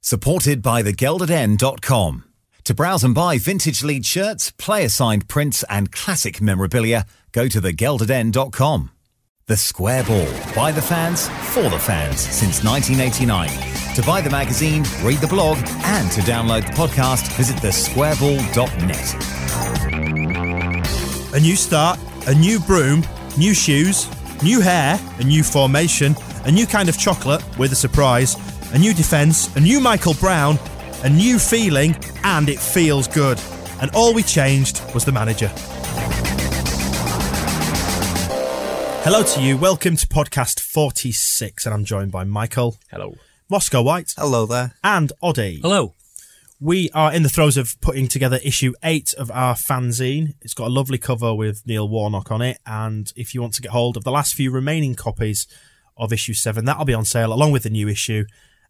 Supported by thegeldeden.com. To browse and buy vintage lead shirts, player signed prints, and classic memorabilia, go to thegeldeden.com. The Square Ball. By the fans, for the fans, since 1989. To buy the magazine, read the blog, and to download the podcast, visit thesquareball.net. A new start, a new broom, new shoes, new hair, a new formation, a new kind of chocolate with a surprise, a new defence, a new Michael Brown, a new feeling, and it feels good. And all we changed was the manager. Hello to you. Welcome to podcast 46, and I'm joined by Michael. Hello. Moscow White. Hello there. And Oddie. Hello. We are in the throes of putting together issue eight of our fanzine. It's got a lovely cover with Neil Warnock on it. And if you want to get hold of the last few remaining copies of issue seven, that'll be on sale along with the new issue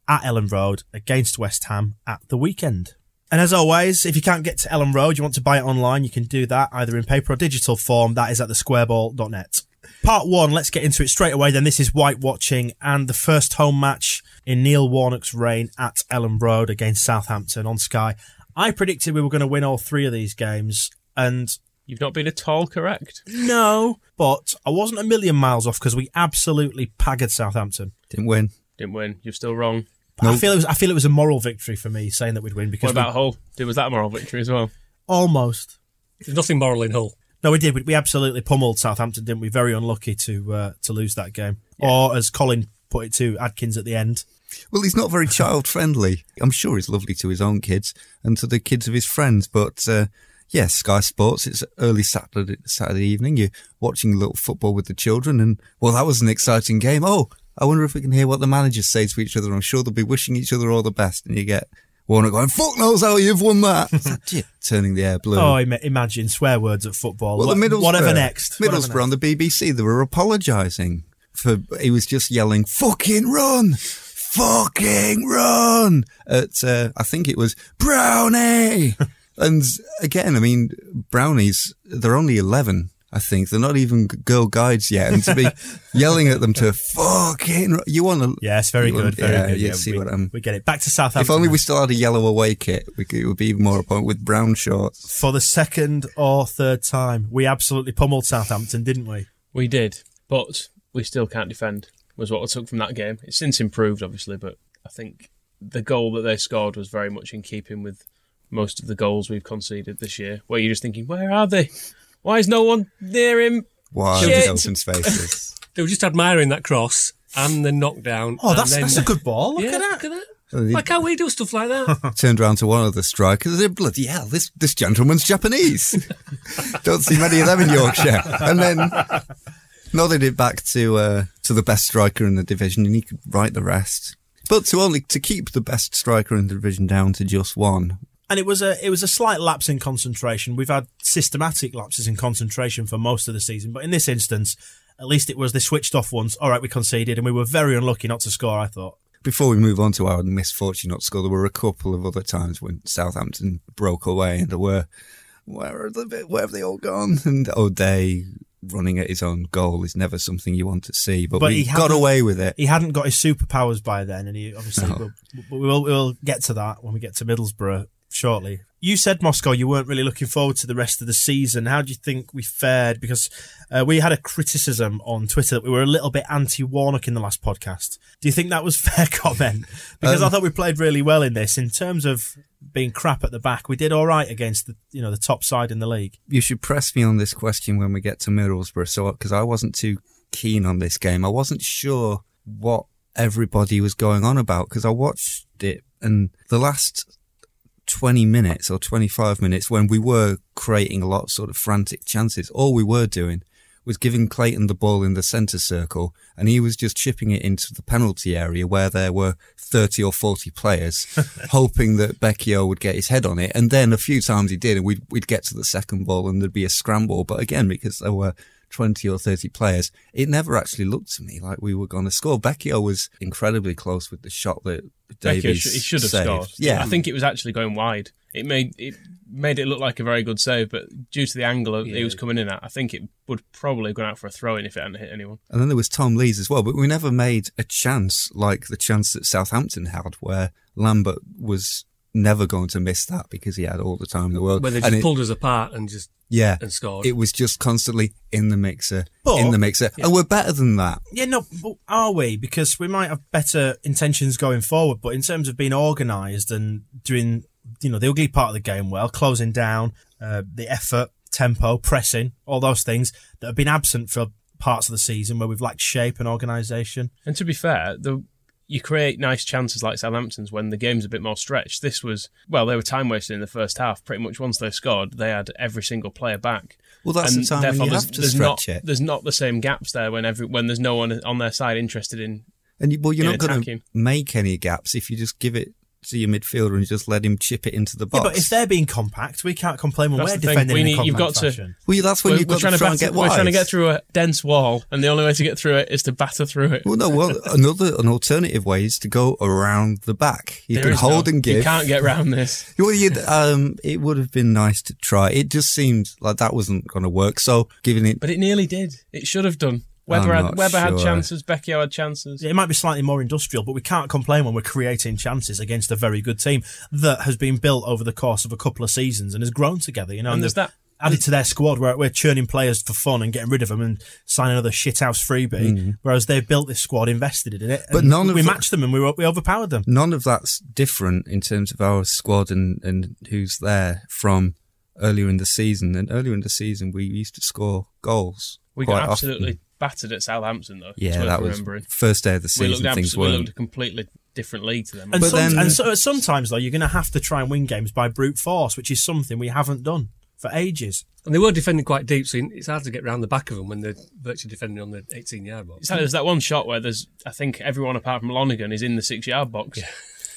at Elland Road against West Ham at the weekend. And as always, if you can't get to Elland Road, you want to buy it online, you can do that either in paper or digital form. That is at thesquareball.net. Part one, let's get into it straight away. Then this is White Watching and the first home match in Neil Warnock's reign at Elland Road against Southampton on Sky. I predicted we were going to win all three of these games, and You've not been at all correct. no, but I wasn't a million miles off because we absolutely paggered Southampton. Didn't win. Didn't win. You're still wrong. I feel it was I feel it was a moral victory for me saying that we'd win because What about Hull? Did was that a moral victory as well? almost. There's nothing moral in Hull. No, we did. We, we absolutely pummeled Southampton, didn't we? Very unlucky to uh, to lose that game. Or as Colin put it to Adkins at the end, Well, he's not very child friendly. I'm sure he's lovely to his own kids and to the kids of his friends, but uh, yes, Sky Sports. It's early Saturday Saturday evening. You're watching a little football with the children, and well, that was an exciting game. Oh, I wonder if we can hear what the managers say to each other. I'm sure they'll be wishing each other all the best, and you get Warner going, "Fuck knows how you've won that," turning the air blue. Oh, imagine swear words at football. Well, the Middlesbrough, whatever next. Whatever Middlesbrough on the BBC, they were apologising for he was just yelling "fucking run, fucking run" at uh, I think it was Brownie. and again, I mean, brownies they're only eleven. I think they're not even girl guides yet, and to be yelling at them to fucking ru- you want to Yes, very good. want- Very yeah, good. You Yeah, see we, what I'm. we get it. Back to Southampton. If only we still had a yellow away kit, we could, it would be even more a point with brown shorts. for the second or third time, we absolutely pummeled Southampton, didn't we? We did, but we still can't defend. Was what I took from that game. It's since improved, obviously, but I think the goal that they scored was very much in keeping with most of the goals we've conceded this year. Where you're just thinking, where are they? Why is no one near him? Wow, Shit. open spaces. They were just admiring that cross and the knockdown. Oh, that's then- that's a good ball. Look yeah, at that. Look at that. Oh, Why can't we do stuff like that? turned around to one of the strikers and said, bloody hell, this, this gentleman's Japanese. Don't see many of them in Yorkshire. And then nodded it back to, uh, to the best striker in the division and he could write the rest. But to only, to keep the best striker in the division down to just one. And it was a it was a slight lapse in concentration. We've had systematic lapses in concentration for most of the season, but in this instance, at least it was they switched off once. All right, we conceded, and we were very unlucky not to score. I thought. Before we move on to our misfortune not to score, there were a couple of other times when Southampton broke away and there were, where are the, where have they all gone? And O'Dea running at his own goal is never something you want to see. But, But we he got away with it. He hadn't got his superpowers by then, and he obviously No. we'll, we'll we'll get to that when we get to Middlesbrough shortly. You said Moscow, you weren't really looking forward to the rest of the season. How do you think we fared? Because uh, we had a criticism on Twitter that we were a little bit anti Warnock in the last podcast. Do you think that was fair comment? Because I um, thought we played really well in this in terms of being crap at the back. We did all right against the you know the top side in the league. You should press me on this question when we get to Middlesbrough. So, because I wasn't too keen on this game, I wasn't sure what everybody was going on about because I watched it and the last 20 minutes or 25 minutes when we were creating a lot of sort of frantic chances, all we were doing was giving Clayton the ball in the centre circle and he was just chipping it into the penalty area where there were 30 or 40 players hoping that Becchio would get his head on it. And then a few times he did and we'd, we'd get to the second ball and there'd be a scramble. But again, because there were 20 or 30 players, it never actually looked to me like we were going to score. Becchio was incredibly close with the shot that Becchio Davis sh- he should have saved. scored. Yeah. I think it was actually going wide. It made it made it look like a very good save, but due to the angle Yeah. he was coming in at, I think it would probably have gone out for a throw in if it hadn't hit anyone. And then there was Tom Lees as well, but we never made a chance like the chance that Southampton had, where Lambert was never going to miss that because he had all the time in the world. Where they And just it- pulled us apart and just yeah, and scored. it was just constantly in the mixer, But- in the mixer, and we're better than that. Yeah, no, but are we? Because we might have better intentions going forward, but in terms of being organised and doing, you know, the ugly part of the game well, closing down, uh, the effort, tempo, pressing, all those things that have been absent for parts of the season where we've lacked shape and organisation. And to be fair, the you create nice chances like Southampton's when the game's a bit more stretched. This was well, they were time wasted in the first half. Pretty much once they scored, they had every single player back. Well, that's the time when you there's, have to there's stretch not, it. There's not the same gaps there when every when there's no one on their side interested in. And you, well, you're not going to make any gaps if you just give it to your midfielder and just let him chip it into the Yeah, box. but if they're being compact, we can't complain when That's we're defending We in a need- compact you've got to- well, that's when we're, you've got trying to to try and get we're trying to get through a dense wall, and the only way to get through it is to batter through it. Well, no. Well, another an alternative way is to go around the back. You There can hold no- and give. You can't get round this. Well, you'd, um, it would have been nice to try. It just seemed like that wasn't going to work. So, giving it, But it nearly did. It should have done. Webber, had, not Webber had chances, Becchio had chances. It might be slightly more industrial, but we can't complain when we're creating chances against a very good team that has been built over the course of a couple of seasons and has grown together. You know, And and there's that- added to their squad where we're churning players for fun and getting rid of them and signing another shithouse freebie. Whereas they've built this squad, invested in it, Mm. But none of we the- matched them and we we overpowered them. none of that's different in terms of our squad and, and who's there from earlier in the season. And earlier in the season, we used to score goals. We quite got often. Absolutely battered at Southampton, though. Yeah, that was remembering. first day of the We season. looked, things abs- we weren't. looked a completely different league to them. And, But some, then- and so, sometimes though, you're going to have to try and win games by brute force, which is something we haven't done for ages. and they were defending quite deep, so it's hard to get round the back of them when they're virtually defending on the 18 yard box. It's like there's that one shot where there's, I think everyone apart from Lonergan is in the six yard box. Yeah,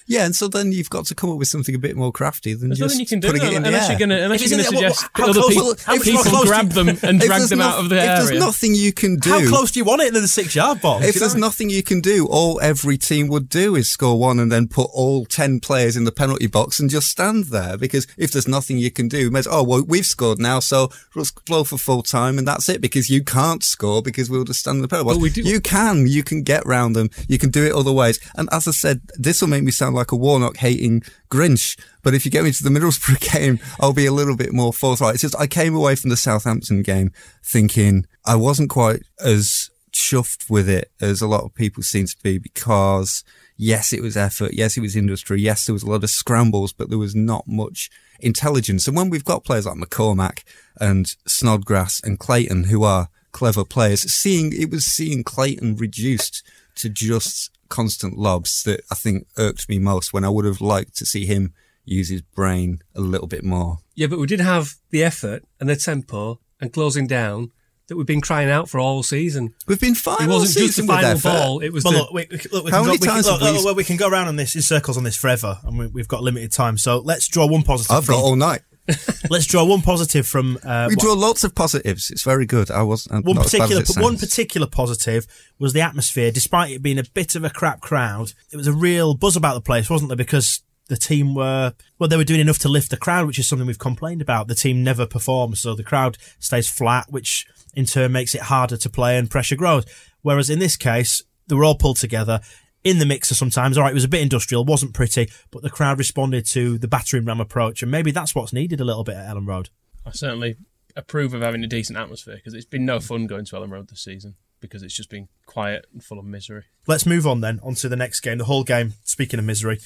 and so then you've got to come up with something a bit more crafty than There's just you can do putting it in the unless air. you're going to unless If you're going to suggest how that other close- people, how people close grab them and drag them out of the if area. there's nothing you can do, How close do you want it into the six yard box? If there's know? nothing you can do, all every team would do is score one and then put all 10 players in the penalty box and just stand there. Because if there's nothing you can do, oh, well, we've scored now, so let's blow for full time and that's it because you can't score because we'll just stand in the penalty box. But we do- You can, you can get round them. You can do it other ways. And as I said, this will make me sound like a Warnock hating Grinch. But if you get me to the Middlesbrough game, I'll be a little bit more forthright. It's just I came away from the Southampton game thinking I wasn't quite as chuffed with it as a lot of people seem to be because yes, it was effort. Yes, it was industry. Yes, there was a lot of scrambles, but there was not much intelligence. And when we've got players like McCormack and Snodgrass and Clayton who are clever players, seeing, it was seeing Clayton reduced to just constant lobs that I think irked me most when I would have liked to see him use his brain a little bit more. Yeah, but we did have the effort and the tempo and closing down that we've been crying out for all season. We've been fine. It wasn't just the final effort. ball; it was Well, the, look, we, we, look, we How can go, many we can, times look, have we- look, well, we can go around on this in circles on this forever, and we, we've got limited time. So let's draw one positive. I've from, got all night. let's draw one positive from uh, We what- draw lots of positives. It's very good. I was I'm one not as bad as particular one particular positive was the atmosphere. Despite it being a bit of a crap crowd, it was a real buzz about the place, wasn't there? Because the team were well, they were doing enough to lift the crowd, which is something we've complained about. The team never performs, so the crowd stays flat, which in turn makes it harder to play and pressure grows. Whereas in this case, they were all pulled together in the mixer sometimes. All right, it was a bit industrial, wasn't pretty, but the crowd responded to the battering ram approach, and maybe that's what's needed a little bit at Elland Road. I certainly approve of having a decent atmosphere because it's been no fun going to Elland Road this season because it's just been quiet and full of misery. Let's move on then onto the next game. The whole game. Speaking of misery,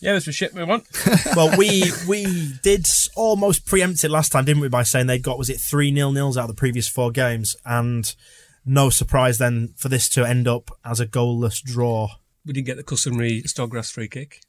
Yeah, this was shit. Move on. well, we we did almost preempt it last time, didn't we? By saying they'd got was it three nil nils out of the previous four games, and no surprise then for this to end up as a goalless draw. We didn't get the customary Snodgrass free kick.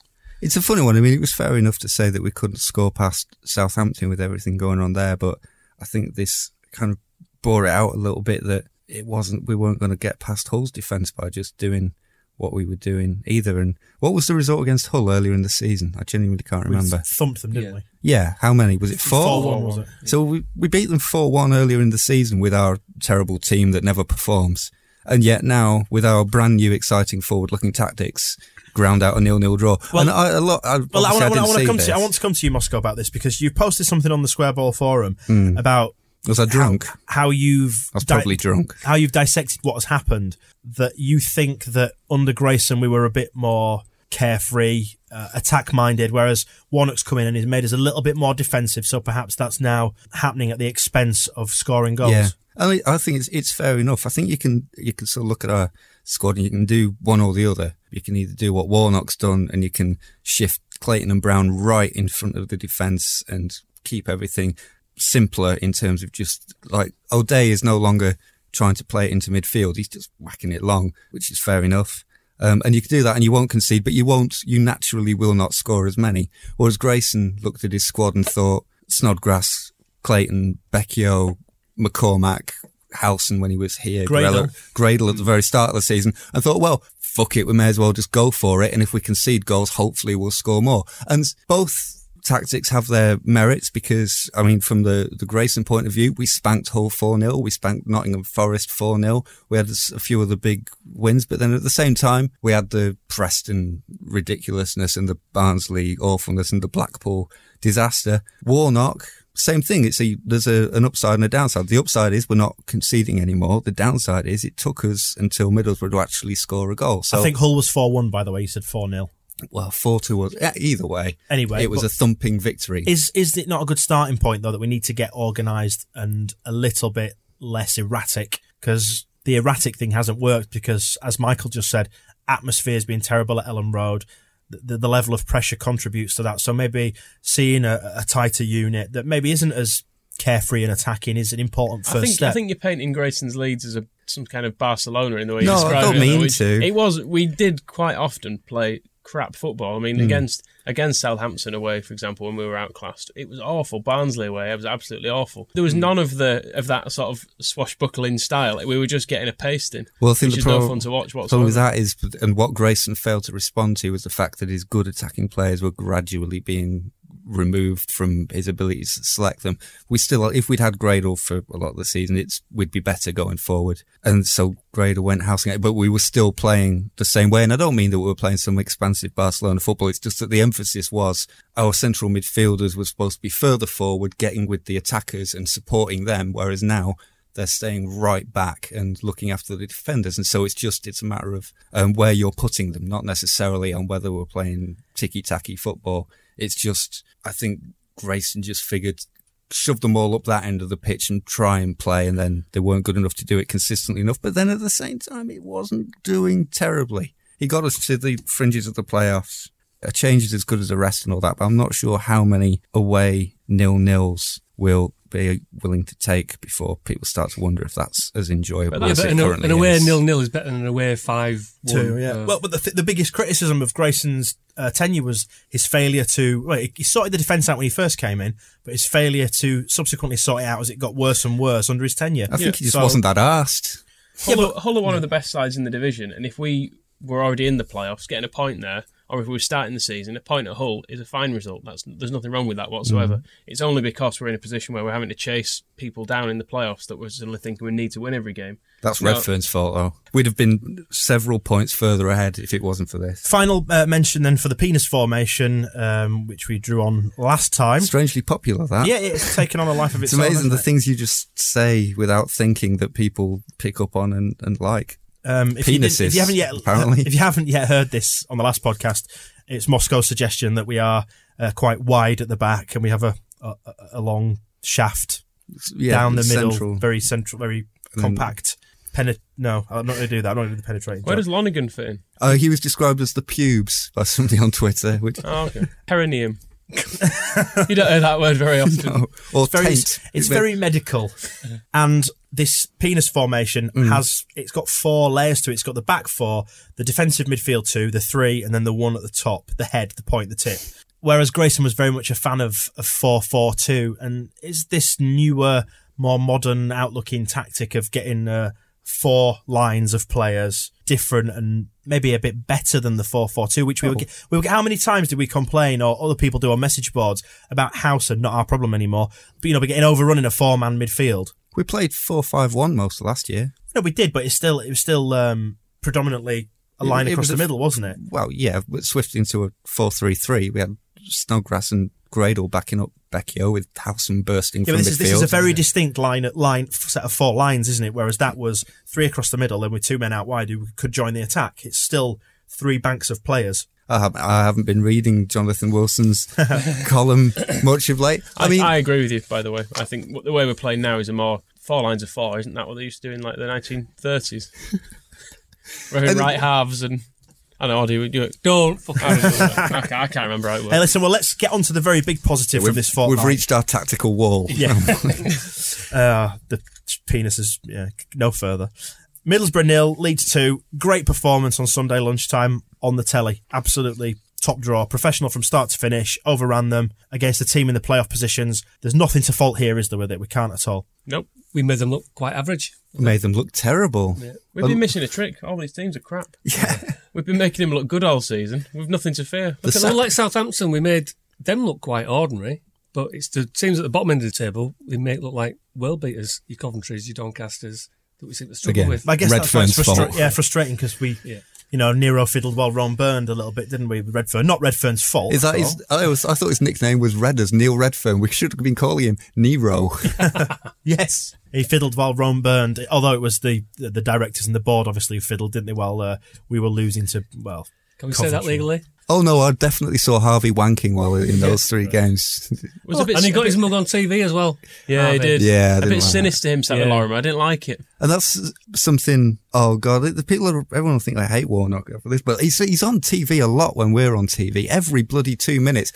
It's a funny one. I mean, it was fair enough to say that we couldn't score past Southampton with everything going on there, but I think this kind of bore it out a little bit that it wasn't, we weren't going to get past Hull's defence by just doing what we were doing either. And what was the result against Hull earlier in the season? I genuinely can't We remember. thumped them, didn't Yeah. we? Yeah, how many? Was it four? Four one was it? So we, we beat them 4 1 earlier in the season with our terrible team that never performs. And yet now, with our brand new exciting forward looking tactics, ground out a nil nil draw. Well- and I, a lot, I, Well, I, want, I, want to come this. to I want to come to you, Moscow, about this because you posted something on the Square Ball forum about Was I drunk? how you've I was di- probably drunk. how you've dissected what has happened. That you think that under Grayson we were a bit more carefree, uh, attack minded, whereas Warnock's come in and he's made us a little bit more defensive. So perhaps that's now happening at the expense of scoring goals. Yeah. I, I think it's it's fair enough. I think you can you can sort of look at our squad and you can do one or the other. You can either do what Warnock's done and you can shift Clayton and Brown right in front of the defence and keep everything simpler in terms of just like O'Dea is no longer trying to play it into midfield. He's just whacking it long, which is fair enough. Um, and you can do that and you won't concede, but you won't, you naturally will not score as many. Whereas Grayson looked at his squad and thought Snodgrass, Clayton, Becchio, McCormack, Howson when he was here, Gradel. Gradel at the very start of the season, and thought, well, fuck it, we may as well just go for it. And if we concede goals, hopefully we'll score more. And both tactics have their merits because, I mean, from the, the Grayson point of view, we spanked Hull 4-0. We spanked Nottingham Forest 4-0. We had a few of the big wins, but then at the same time, we had the Preston ridiculousness and the Barnsley awfulness and the Blackpool disaster. Warnock, same thing. It's a, there's a, an upside and a downside. The upside is we're not conceding anymore. The downside is it took us until Middlesbrough to actually score a goal. So I think Hull was 4 1, by the way. You said 4 0. well, 4-2 was, yeah, either way. Anyway, it was a thumping victory. Is is it not a good starting point though that we need to get organised and a little bit less erratic because the erratic thing hasn't worked because as Michael just said, atmosphere's been terrible at Elland Road. The, the level of pressure contributes to that. So maybe seeing a, a tighter unit that maybe isn't as carefree and attacking is an important first I think step. I think you're painting Grayson's Leeds as a some kind of Barcelona in the way you No, I don't it. mean which- to. It was we did quite often play crap football. I mean, Hmm. against against Southampton away, for example, when we were outclassed, it was awful. Barnsley away, it was absolutely awful. There Hmm. was none of the of that sort of swashbuckling style. We were just getting a pasting. Well, I think which the is no fun to watch problem whatsoever. with that is, and what Grayson failed to respond to was the fact that his good attacking players were gradually being removed from his ability to select them. We still, if we'd had Gradel for a lot of the season, it's we'd be better going forward. And so Gradel went housing it, but we were still playing the same way. And I don't mean that we were playing some expansive Barcelona football. It's just that the emphasis was our central midfielders were supposed to be further forward, getting with the attackers and supporting them, whereas now they're staying right back and looking after the defenders. And so it's just, it's a matter of um, where you're putting them, not necessarily on whether we're playing ticky-tacky football. It's just, I think Grayson just figured, shove them all up that end of the pitch and try and play. And then they weren't good enough to do it consistently enough. But then at the same time, it wasn't doing terribly. He got us to the fringes of the playoffs. A change is as good as a rest and all that, but I'm not sure how many away nil-nils will be willing to take before people start to wonder if that's as enjoyable But Yeah, as but it an, currently an away is. nil nil is better than an away five Two, one. yeah. Uh, well, but the, th- the biggest criticism of Grayson's uh, tenure was his failure to. Well, he sorted the defence out when he first came in, but his failure to subsequently sort it out as it got worse and worse under his tenure. I think he just So- wasn't that asked. Hull, are- Hull are one of the best sides in the division, and if we were already in the playoffs, getting a point there, or if we were starting the season, a point at Hull is a fine result. That's there's nothing wrong with that whatsoever. It's only because we're in a position where we're having to chase people down in the playoffs that we're suddenly thinking we need to win every game. That's No. Redfearn's fault, though. We'd have been several points further ahead if it wasn't for this. Final uh, mention then for the penis formation, um, which we drew on last time. Strangely popular, that. Yeah, it's taken on a life of its, own. It's own. amazing the it? things you just say without thinking that people pick up on and, and like. Um, if, you if you haven't yet, apparently. if you haven't yet heard this on the last podcast, it's Moscow's suggestion that we are uh, quite wide at the back and we have a a, a long shaft Yeah, down the middle, central. very central, very then- compact. Penet- no, I'm not going to do that. I'm not going to do the penetrating. Where job. does Lonergan fit in? Uh, he was described as the pubes by somebody on Twitter, which Oh, okay. Perineum. you don't hear that word very often. no, or it's very, taint. it's very medical, and this penis formation Mm. has it's got four layers to it. It's got the back four, the defensive midfield two, the three, and then the one at the top, the head, the point, the tip. Whereas Grayson was very much a fan of of four four two, and is this newer, more modern outlooking tactic of getting uh, four lines of players different and maybe a bit better than the 4-4-2 which we Oh. were, we were how many times did we complain or other people do on message boards about Hauser not our problem anymore but you know we're getting overrun in a four-man midfield We played 4 5 1 most of last year. no we did but it's still it was still um, predominantly a line It across the a- middle wasn't it? Well, yeah, but switched into a 4 3 3. We had Snodgrass and Gradel backing up Becchio with Howson bursting yeah, from this is, this is a very distinct line line set of four lines isn't it? Whereas that was three across the middle and with two men out wide who could join the attack. It's still three banks of players I, have, I haven't been reading Jonathan Wilson's column much of late. I, I mean, I agree with you, by the way. I think the way we're playing now is a more four lines of four, isn't that what they used to do in like the 1930s? We're in And- right halves and. I know, do you do it? Don't fuck I, don't. I, can't, I can't remember how it hey listen well let's get on to the very big positive from we've, this fortnight we've reached our tactical wall. Yeah. uh, the penis is yeah, no further. Middlesbrough nil, Leeds two. Great performance on Sunday lunchtime on the telly. Absolutely top draw. Professional from start to finish. Overran them against the team in the playoff positions. There's nothing to fault here, is there, with it? We can't at all. Nope. We made them look quite average. We Made them look terrible. We've been missing a trick. All these teams are crap. Yeah. We've been making them look good all season. We've nothing to fear. The Look at sa- like Southampton, we made them look quite ordinary, but it's the teams at the bottom end of the table we make look like world beaters. Your Coventrys, your Doncasters that we seem to struggle Again. with. I guess that's why it's frustra- fault. yeah, frustrating because we, Yeah. you know, Nero fiddled while Rome burned a little bit, didn't we? With Redfearn, not Redfearn's fault. Is that at his. I, was, I thought his nickname was Red as Neil Redfearn. We should have been calling him Nero. Yes, he fiddled while Rome burned. Although it was the the, the directors and the board obviously who fiddled, didn't they? While uh, we were losing to well, Can we say that legally? Oh no, I definitely saw Harvey wanking while in those three games. Was a bit, and he got his mug on TV as well. Yeah, he did. Yeah, I a didn't bit like that. sinister him, Santa Yeah. Lorimer. I didn't like it. And that's something. Oh god, the people are, everyone will think I hate Warnock for this, but he's he's on TV a lot when we're on TV. Every bloody two minutes,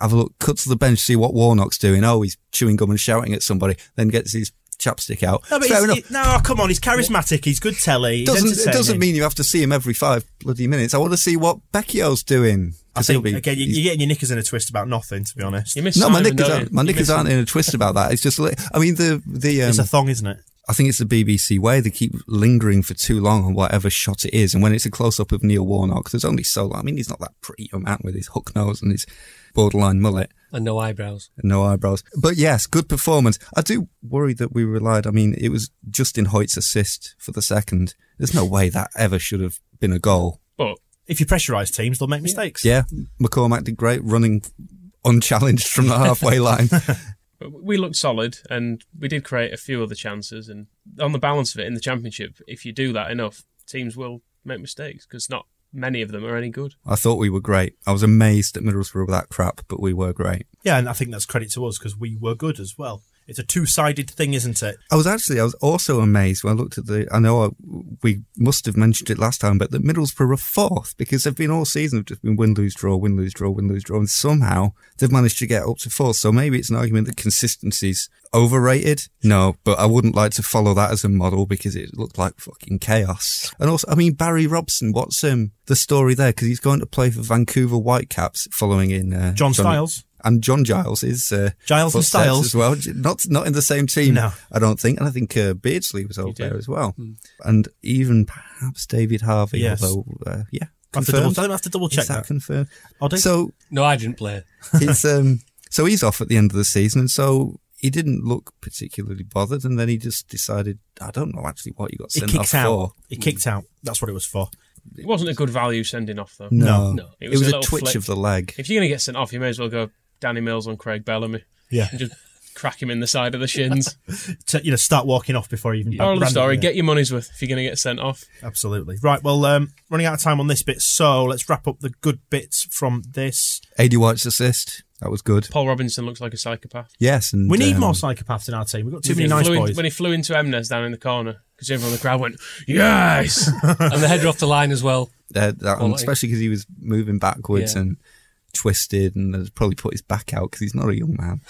have a look, cut to the bench, see what Warnock's doing. Oh, he's chewing gum and shouting at somebody, then gets his chapstick out. No, but Fair he's, enough. he- no, come on, he's charismatic. He's good telly. He's doesn't, it doesn't mean you have to see him every five bloody minutes. I want to see what Becchio's doing. I 'Cause he'll think be- again, you- he's- you're getting your knickers in a twist about nothing. To be honest, You miss no, my knickers, aren't, my knickers aren't in a twist about that. It's just, like, I mean, the the um, it's a thong, isn't it? I think it's the BBC way. They keep lingering for too long on whatever shot it is. And when it's a close up of Neil Warnock, there's only so long. I mean, he's not that pretty young man with his hook nose and his borderline mullet And no eyebrows. no eyebrows. But yes, good performance. I do worry that we relied. I mean, it was Justin Hoyte's assist for the second. There's no way that ever should have been a goal. But If you pressurise teams, they'll make mistakes. Yeah, McCormack did great running unchallenged from the halfway line. We looked solid and we did create a few other chances. And on the balance of it in the championship, if you do that enough, teams will make mistakes because not many of them are any good. I thought we were great. I was amazed that Middlesbrough were that crap, but we were great. Yeah, and I think that's credit to us because we were good as well. It's a two-sided thing, isn't it? I was actually, I was also amazed when I looked at the, I know I, we must have mentioned it last time, but that Middlesbrough are fourth because they've been all season, have just been win, lose, draw, win, lose, draw, win, lose, draw, and somehow they've managed to get up to fourth. So maybe it's an argument that consistency's overrated. No, but I wouldn't like to follow that as a model because it looked like fucking chaos. And also, I mean, Barry Robson, what's, um, the story there? Because he's going to play for Vancouver Whitecaps following in, uh, John Johnny- Stiles. And John Giles is uh, Giles and Stiles as well. Not not in the same team, No. I don't think. And I think uh, Beardsley was over did. there as well, and even perhaps David Harvey. Yes. Although, uh, yeah, I have to I confirmed? think I have to double check Is that, that. confirmed? So No, I didn't play. he's um so he's off at the end of the season, and so he didn't look particularly bothered, and then he just decided, I don't know actually what he got he sent off kicked out. for. He kicked out. That's what it was for. It wasn't a good value sending off though. No, No. It It was, was a a, twitch flick. of the leg. If you're going to get sent off, you may as well go Danny Mills on Craig Bellamy Yeah. and just crack him in the side of the shins. To, you know, start walking off before you even. Moral of the story: get your money's worth if you're going to get sent off. Absolutely. Right. Well, um, running out of time on this bit, so let's wrap up the good bits from this. Aidy White's assist. That was good. Paul Robinson looks like a psychopath. Yes, and We need um, more psychopaths in our team. We've got too many he nice flew in- boys. when he flew into Emnes down in the corner because everyone in the crowd went, "Yes!" and the header off the line as well. uh, that, especially because he was moving backwards Yeah. and twisted, and has probably put his back out because he's not a young man.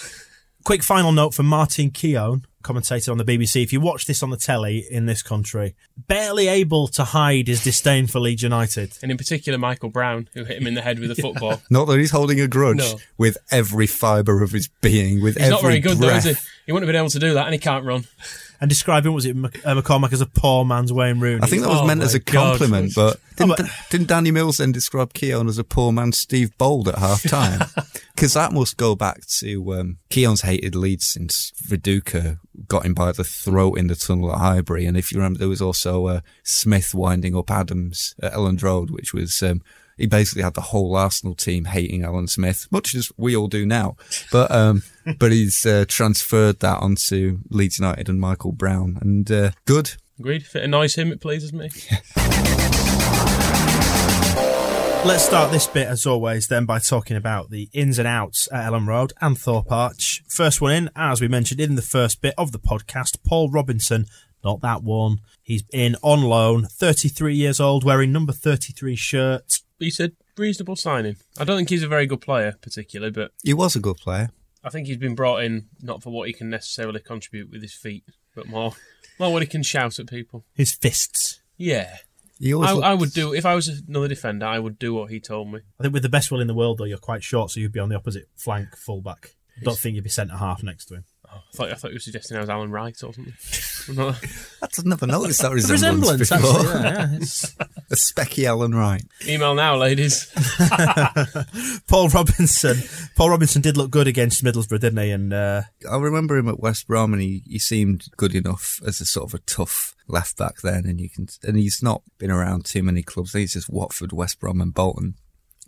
Quick final note from Martin Keown, commentator on the BBC. If you watch this on the telly in this country, barely able to hide his disdain for Leeds United. and in particular, Michael Brown, who hit him in the head with a football. Not that he's holding a grudge No. with every fibre of his being, with He's every not very good breath. though, is he? He wouldn't have been able to do that, and he can't run. And describing, was it uh, McCormack as a poor man's Wayne Rooney? I think that was Oh meant as a God. compliment, but didn't, but- didn't Danny Mills then describe Keown as a poor man Steve Bould at half time? Because that must go back to um, Keown's hated Leeds since Viduka got him by the throat in the tunnel at Highbury. And if you remember, there was also uh, Smith winding up Adams at Elland Road, which was. Um, he basically had the whole Arsenal team hating Alan Smith, much as we all do now. But um, but he's uh, transferred that onto Leeds United and Michael Brown, and uh, good. Agreed. If it annoys him, it pleases me. Let's start this bit, as always, then by talking about the ins and outs at Elland Road and Thorpe Arch. First one in, as we mentioned in the first bit of the podcast, Paul Robinson. Not that one. He's in on loan, 33 years old, wearing number 33 shirt. He's a reasonable signing. I don't think he's a very good player, particularly, but He was a good player. I think he's been brought in not for what he can necessarily contribute with his feet, but more, more what he can shout at people. His fists. Yeah. I, looked- I would do, if I was another defender, I would do what he told me. I think with the best will in the world, though, you're quite short, so you'd be on the opposite flank, fullback. Don't think you'd be centre half next to him. I thought, I thought you were suggesting I was Alan Wright or something. I'm not- I've never noticed that resemblance, resemblance, before. actually, yeah, yeah. A specky Alan Wright. Email now, ladies. Paul Robinson. Paul Robinson did look good against Middlesbrough, didn't he? And uh, I remember him at West Brom, and he, he seemed good enough as a sort of a tough left back then. And you can, and he's not been around too many clubs. He's just Watford, West Brom, and Bolton.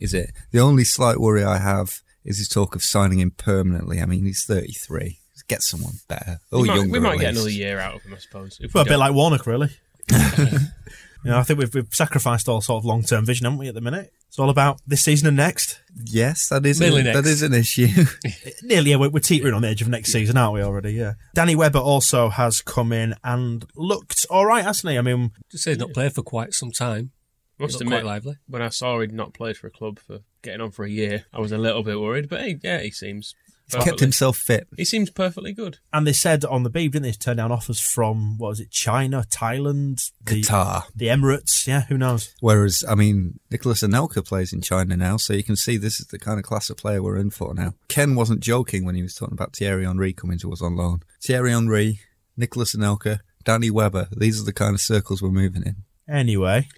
Is it the only slight worry I have is his talk of signing him permanently? I mean, he's thirty three. Get someone better or we might, younger. we might get another year out of him, I suppose. If we well, a bit don't. like Warnock, really. you know, I think we've, we've sacrificed all sort of long term vision, haven't we? At the minute, it's all about this season and next. Yes, that is Mainly a, next. is an issue. Nearly, yeah, we're, we're teetering on the edge of next season, aren't we? Already, yeah. Danny Webber also has come in and looked all right, hasn't he? I mean, Just say he's not played for quite some time. Must Looked quite lively. when I saw he'd not played for a club for getting on for a year, I was a little bit worried. But hey, yeah, he seems He's kept himself fit. he seems perfectly good. and they said on the Beeb, didn't they? Turn down offers from what was it, China, Thailand, the, Qatar. the Emirates. Yeah, who knows? Whereas, I mean, Nicolas Anelka plays in China now, so you can see this is the kind of class of player we're in for now. Ken wasn't joking when he was talking about Thierry Henry coming to us on loan. Thierry Henry, Nicolas Anelka, Danny Webber, these are the kind of circles we're moving in. Anyway,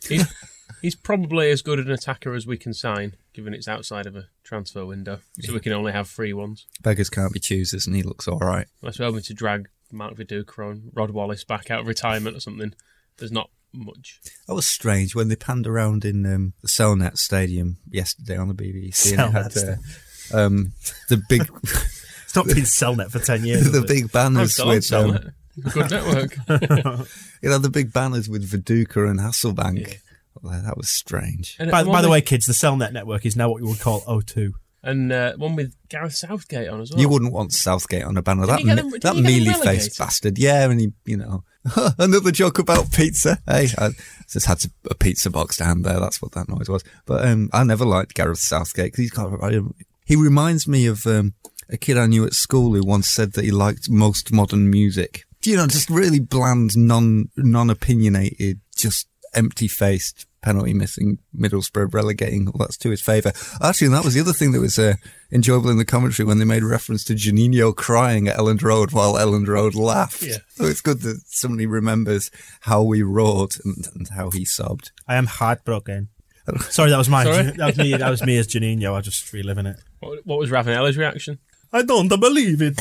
He's, he's probably as good an attacker as we can sign, given it's outside of a transfer window, so we can only have free ones. Beggars can't be choosers, and he looks all right. Unless we're hoping to drag Mark Viduka and Rod Wallace back out of retirement or something. There's not much. That was strange when they panned around in um, the Cellnet Stadium yesterday on the BBC. and it had, uh, um, the big, it's not been Cellnet for ten years. the big banners with, um, Cellnet. Good network. you know, the big banners with Viduka and Hasselbaink. Well, that was strange. And By, one by the way, kids, the Cellnet network is now what you would call O2. and uh, one with Gareth Southgate on as well. You wouldn't want Southgate on a banner. Didn't That he get me- them- didn't that he get them mealy faced bastard. Yeah, and he, you know, another joke about pizza. Hey, I just had to, a pizza box down there. That's what that noise was. But um, I never liked Gareth Southgate because he's got. I- He reminds me of um, a kid I knew at school who once said that he liked most modern music. You know, just really bland, non non opinionated, just empty faced penalty missing Middlesbrough relegating. Well, that's to his favour. Actually, that was the other thing that was uh, enjoyable in the commentary when they made reference to Juninho crying at Elland Road while Elland Road laughed. Yeah. So it's good that somebody remembers how we roared and, and how he sobbed. I am heartbroken. Sorry, that was mine. Sorry? That was me. That was me as Juninho. I just reliving it. What, what was Ravanelli's reaction? I don't believe it.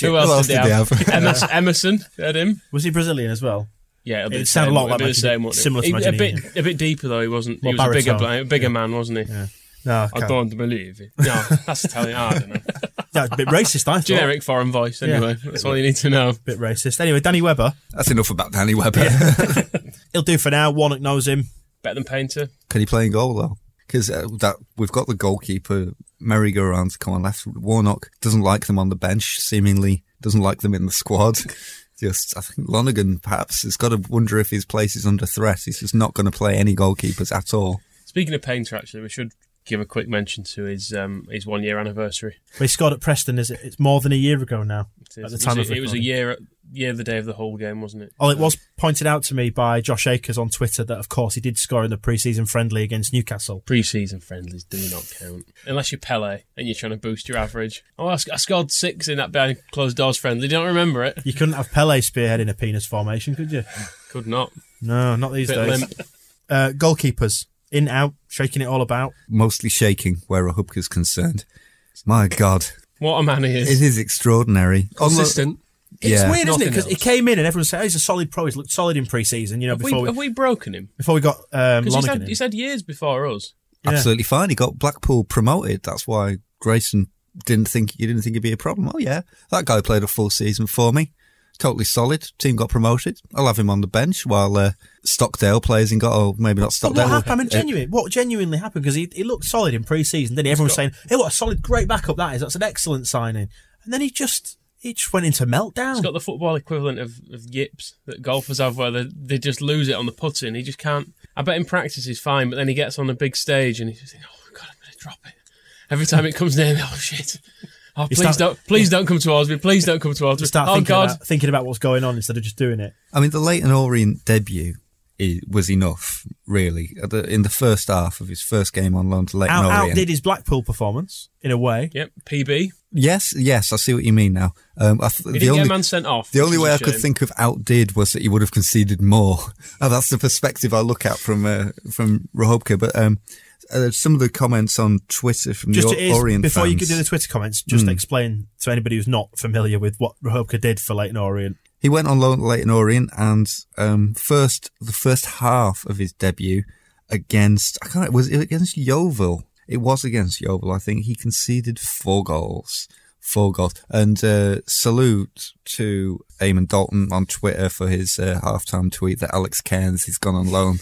Who else, did, they have? have? Emerson, Emerson had him. Was he Brazilian as well? Yeah, it'll It the sounded a lot it'll like be my- the same one. similar to He- my a bit, Juninho. a bit deeper though. He wasn't. More he was a bigger, baritone. bla- bigger man, wasn't he? Yeah. No, I okay. don't believe it. No, that's Italian. I don't know. That's a bit racist. I thought. Generic foreign voice. Anyway, that's all you need to know. Bit racist. Anyway, Danny Webber. That's enough about Danny Webber. He'll do for now. Warnock knows him. Better than Painter. Can he play in goal though? Because uh, that we've got the goalkeeper merry-go-round to come on left. Warnock doesn't like them on the bench. Seemingly doesn't like them in the squad. Just I think Lonergan perhaps has got to wonder if his place is under threat. He's just not going to play any goalkeepers at all. Speaking of Painter, actually, we should give a quick mention to his um, his one year anniversary. But he scored at Preston. Is it? It's more than a year ago now. It, At the time it, of was a, it was a year year the day of the whole game, wasn't it? Oh, it was pointed out to me by Josh Akers on Twitter that, of course, he did score in the pre-season friendly against Newcastle. Pre-season friendlies do not count unless you're Pele and you're trying to boost your average. Oh, I, sc- I scored six in that behind closed doors friendly. You don't remember it? You couldn't have Pele spearheading a penis formation, could you? Could not. No, not these Bit days. Uh, goalkeepers in out, shaking it all about. Mostly shaking where Rachubka's concerned. My God, What a man he is. it is. is extraordinary. Consistent. It's Yeah. weird, isn't it? Because he came in and everyone said, oh, he's a solid pro. He's looked solid in pre-season, you know, Have we, before we, have we broken him? before we got um, Because he's had, in. he's had years before us. Yeah. absolutely fine. He got Blackpool promoted. That's why Grayson didn't think you didn't think it'd be a problem. Oh yeah, that guy played a full season for me. Totally solid. Team got promoted. I'll have him on the bench while uh, Stockdale plays and got. Oh, maybe not But Stockdale. what happened? I mean, Uh, genuine. What genuinely happened? Because he, he looked solid in pre-season. Then everyone was saying, "Hey, what a solid, great backup that is. That's an excellent signing." And then he just he just went into meltdown. He's got the football equivalent of, of yips that golfers have where they, they just lose it on the putting. He just can't. I bet in practice he's fine, but then he gets on a big stage and he's just thinking, oh, God, I'm going to drop it. Every time it comes near me, oh, shit. Oh, please start- don't, please don't come to me. Please don't come to me. Just start oh, thinking God. about, thinking about what's going on instead of just doing it. I mean, the Leyton Orient debut i was enough, really. The- In the first half of his first game on loan to Leyton Out, Orient. outdid his Blackpool performance in a way. Yep, PB. Yes, yes, I see what you mean now. Um, I th- He the didn't only get a man sent off. the only way I could think of outdid was that he would have conceded more. Oh, that's the perspective I look at from uh, from Rachubka. But um, uh, some of the comments on Twitter from Just the Orient before you fans, could do the Twitter comments, just Hmm. explain to anybody who's not familiar with what Rachubka did for Leyton Orient. he went on loan to Leyton Orient, and um, first the first half of his debut against I can't was it against Yeovil? It was against Yeovil, I think. He conceded four goals. Four goals. And uh, salute to Eamon Dalton on Twitter for his uh, halftime tweet that Alex Cairns has gone on loan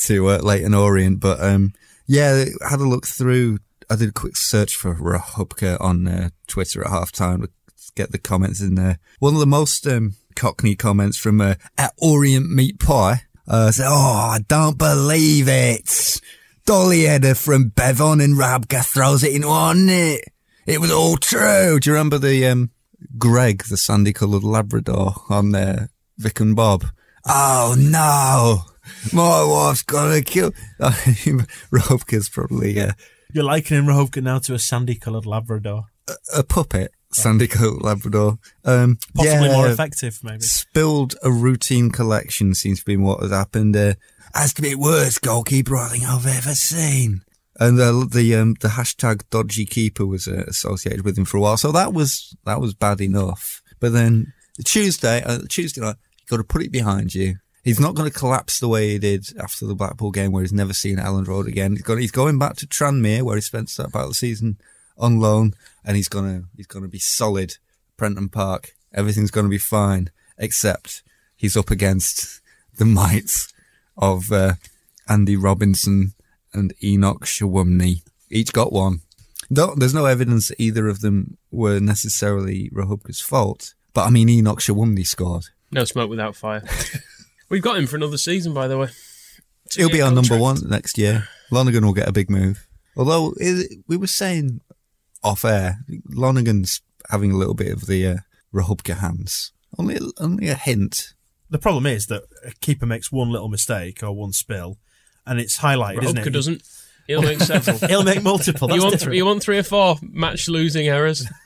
to uh, Leyton Orient. But um, yeah, I had a look through. I did a quick search for Rachubka on uh, Twitter at halftime to get the comments in there. One of the most um, cockney comments from uh, at Orient Meat Pie uh, said, "Oh, I don't believe it." Dolly header from Bevon and Rabka throws it in one net. It was all true. Do you remember the um, Greg, the sandy-coloured Labrador on there, Vic and Bob? Oh no, my wife's gonna kill. Robka's probably uh, You're likening Rachubka now to a sandy-coloured Labrador. a puppet, sandy-coloured Labrador. Um, Possibly yeah, more effective, maybe. Spilled a routine collection seems to be what has happened. Uh, has to be the worst goalkeeper I think I've ever seen. And the the um, the hashtag dodgy keeper was uh, associated with him for a while, so that was that was bad enough. But then Tuesday, uh, Tuesday night, you got to put it behind you. He's not going to collapse the way he did after the Blackpool game, where he's never seen Elland Road again. He's got he's going back to Tranmere, where he spent that part of the season on loan, and he's gonna he's gonna be solid. Prenton Park, everything's going to be fine, except he's up against the might of uh, Andy Robinson and Enoch Showunmi. Each got one. No, there's no evidence that either of them were necessarily Rachubka's fault. But I mean, Enoch Showunmi scored. No smoke without fire. We've got him for another season, by the way. He'll be Two-year our number one next year. Lonergan will get a big move. Although it, we were saying off air, Lonergan's having a little bit of the uh, Rachubka hands. Only, only a hint. The problem is that a keeper makes one little mistake or one spill, and it's highlighted, isn't it? doesn't. He'll make several. He'll make multiple. You want different. you want three or four match losing errors?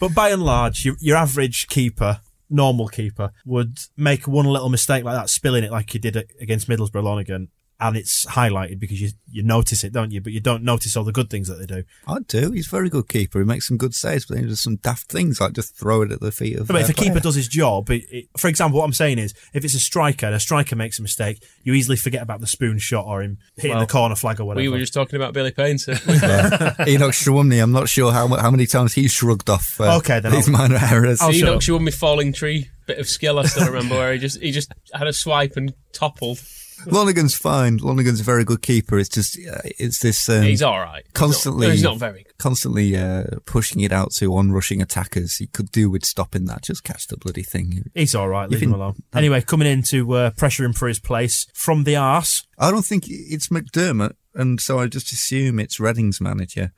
But by and large, your, your average keeper, normal keeper, would make one little mistake like that, spilling it like he did against Middlesbrough Lonergan, and it's highlighted because you you notice it, don't you? But you don't notice all the good things that they do. I do. He's a very good keeper. He makes some good saves, but then he does some daft things like just throw it at the feet of. But if their a keeper does his job, it, it, for example, what I'm saying is, if it's a striker and a striker makes a mistake, you easily forget about the spoon shot or him hitting Well, the corner flag or whatever. We were just talking about Billy Painter. Yeah. Enoch Showunmi, I'm not sure how how many times he shrugged off uh, Okay, then these I'll- minor errors. I'll shut Enoch up. she falling tree bit of skill. I still remember where he just he just had a swipe and toppled. Lonergan's fine. Lonergan's a very good keeper. It's just uh, it's this um, he's all right. He's not- constantly he's not very. good. constantly uh, pushing it out to on-rushing attackers. He could do with stopping that. Just catch the bloody thing. He's all right. Leave him alone. Anyway, coming in to uh, pressure him for his place from the arse. I don't think it's McDermott, and so I just assume it's Reading's manager.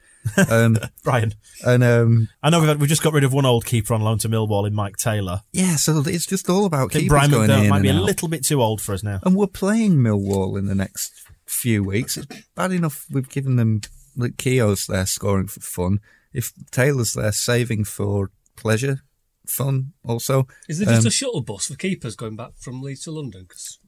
Um, Brian. and um, I know we've, had, we just got rid of one old keeper on loan to Millwall in Maik Taylor. yeah, so it's just all about I think keepers Brian going McDermott in might be a out. little bit too old for us now. And we're playing Millwall in the next few weeks. It's bad enough we've given them like Keogh's there scoring for fun. If Taylor's there saving for pleasure, fun also. Is there just Um, a shuttle bus for keepers going back from Leeds to London? Because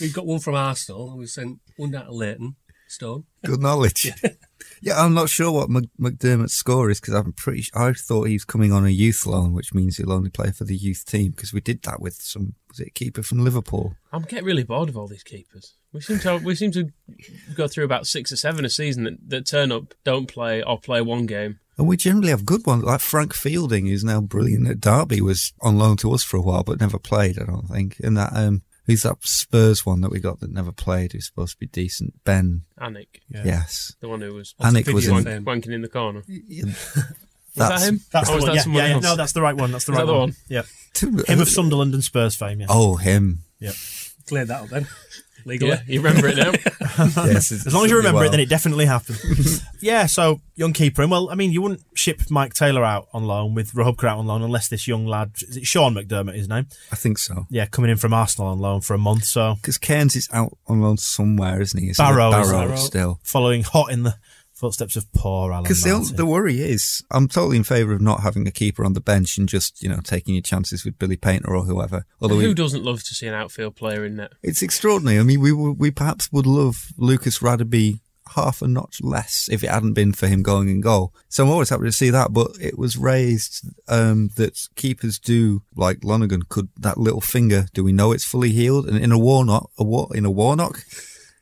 we've got one from Arsenal and we sent one down to Leyton, Stone. Good knowledge. yeah, I'm not sure what Mc- McDermott's score is because I'm pretty. I thought he was coming on a youth loan, which means he'll only play for the youth team because we did that with some. Was it a keeper from Liverpool? I'm getting really bored of all these keepers. We seem to we seem to go through about six or seven a season that, that turn up, don't play, or play one game. And we generally have good ones, like Frank Fielding, who's now brilliant at Derby, was on loan to us for a while, but never played, I don't think. And that, um, who's that Spurs one that we got that never played, who's supposed to be decent? Ben. Alnwick, Yes. the one who was Alnwick was in. game? wanking in the corner. Was That's- that him? That's or the was one. that Yeah, someone yeah, yeah. else? No, that's the right one. That's the Is right that the one. one? Yeah. Him of uh, Sunderland and Spurs fame, yeah. Oh, him. yeah. Cleared that up then. Legally. Yeah, you remember it now. yes. As long as you remember it, then it definitely happened. yeah, so young keeper. And well, I mean, you wouldn't ship Maik Taylor out on loan with Rachubka out on loan unless this young lad, is it Sean McDermott, his name? I think so. Yeah, coming in from Arsenal on loan for a month. So Because Cairns is out on loan somewhere, isn't he? Isn't? Barrow, Barrow still. following hot in the footsteps of poor Alan Because the, the worry is, I'm totally in favour of not having a keeper on the bench and just, you know, taking your chances with Billy Paynter or whoever. Although Who we, doesn't love to see an outfield player in net? it's extraordinary. I mean, we we perhaps would love Lucas Radebe half a notch less if it hadn't been for him going in goal. So I'm always happy to see that. But it was raised um, that keepers do, like Lonergan, could that little finger. Do we know it's fully healed? And in a Warnock, a war, in a Warnock.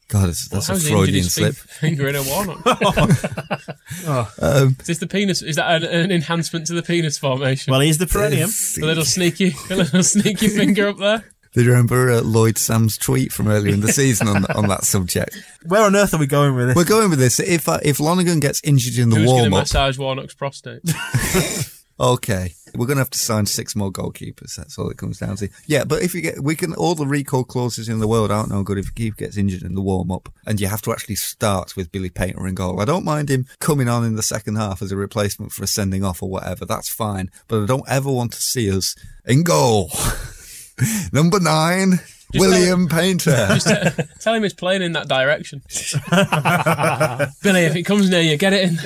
God, that's, that's Well, a how's he injured Freudian slip. Finger in a warnock. Um, is this the penis? Is that an, an enhancement to the penis formation? well, he's the perennium. a little sneaky, a little sneaky finger up there. Did you remember uh, Lloyd Sam's tweet from earlier in the season on on that subject? Where on earth are we going with this? We're going with this. If uh, if Lonergan gets injured in the Who's going to warm up, massage Warnock's prostate? Okay, we're going to have to sign six more goalkeepers. That's all it comes down to. Yeah, but if you get, we can all the recall clauses in the world aren't no good if keeper gets injured in the warm up, and you have to actually start with Billy Paynter in goal. I don't mind him coming on in the second half as a replacement for a sending off or whatever. That's fine, but I don't ever want to see us in goal. Number nine. William Paynter. Just t- tell him it's playing in that direction. Billy, if it comes near you, get it in.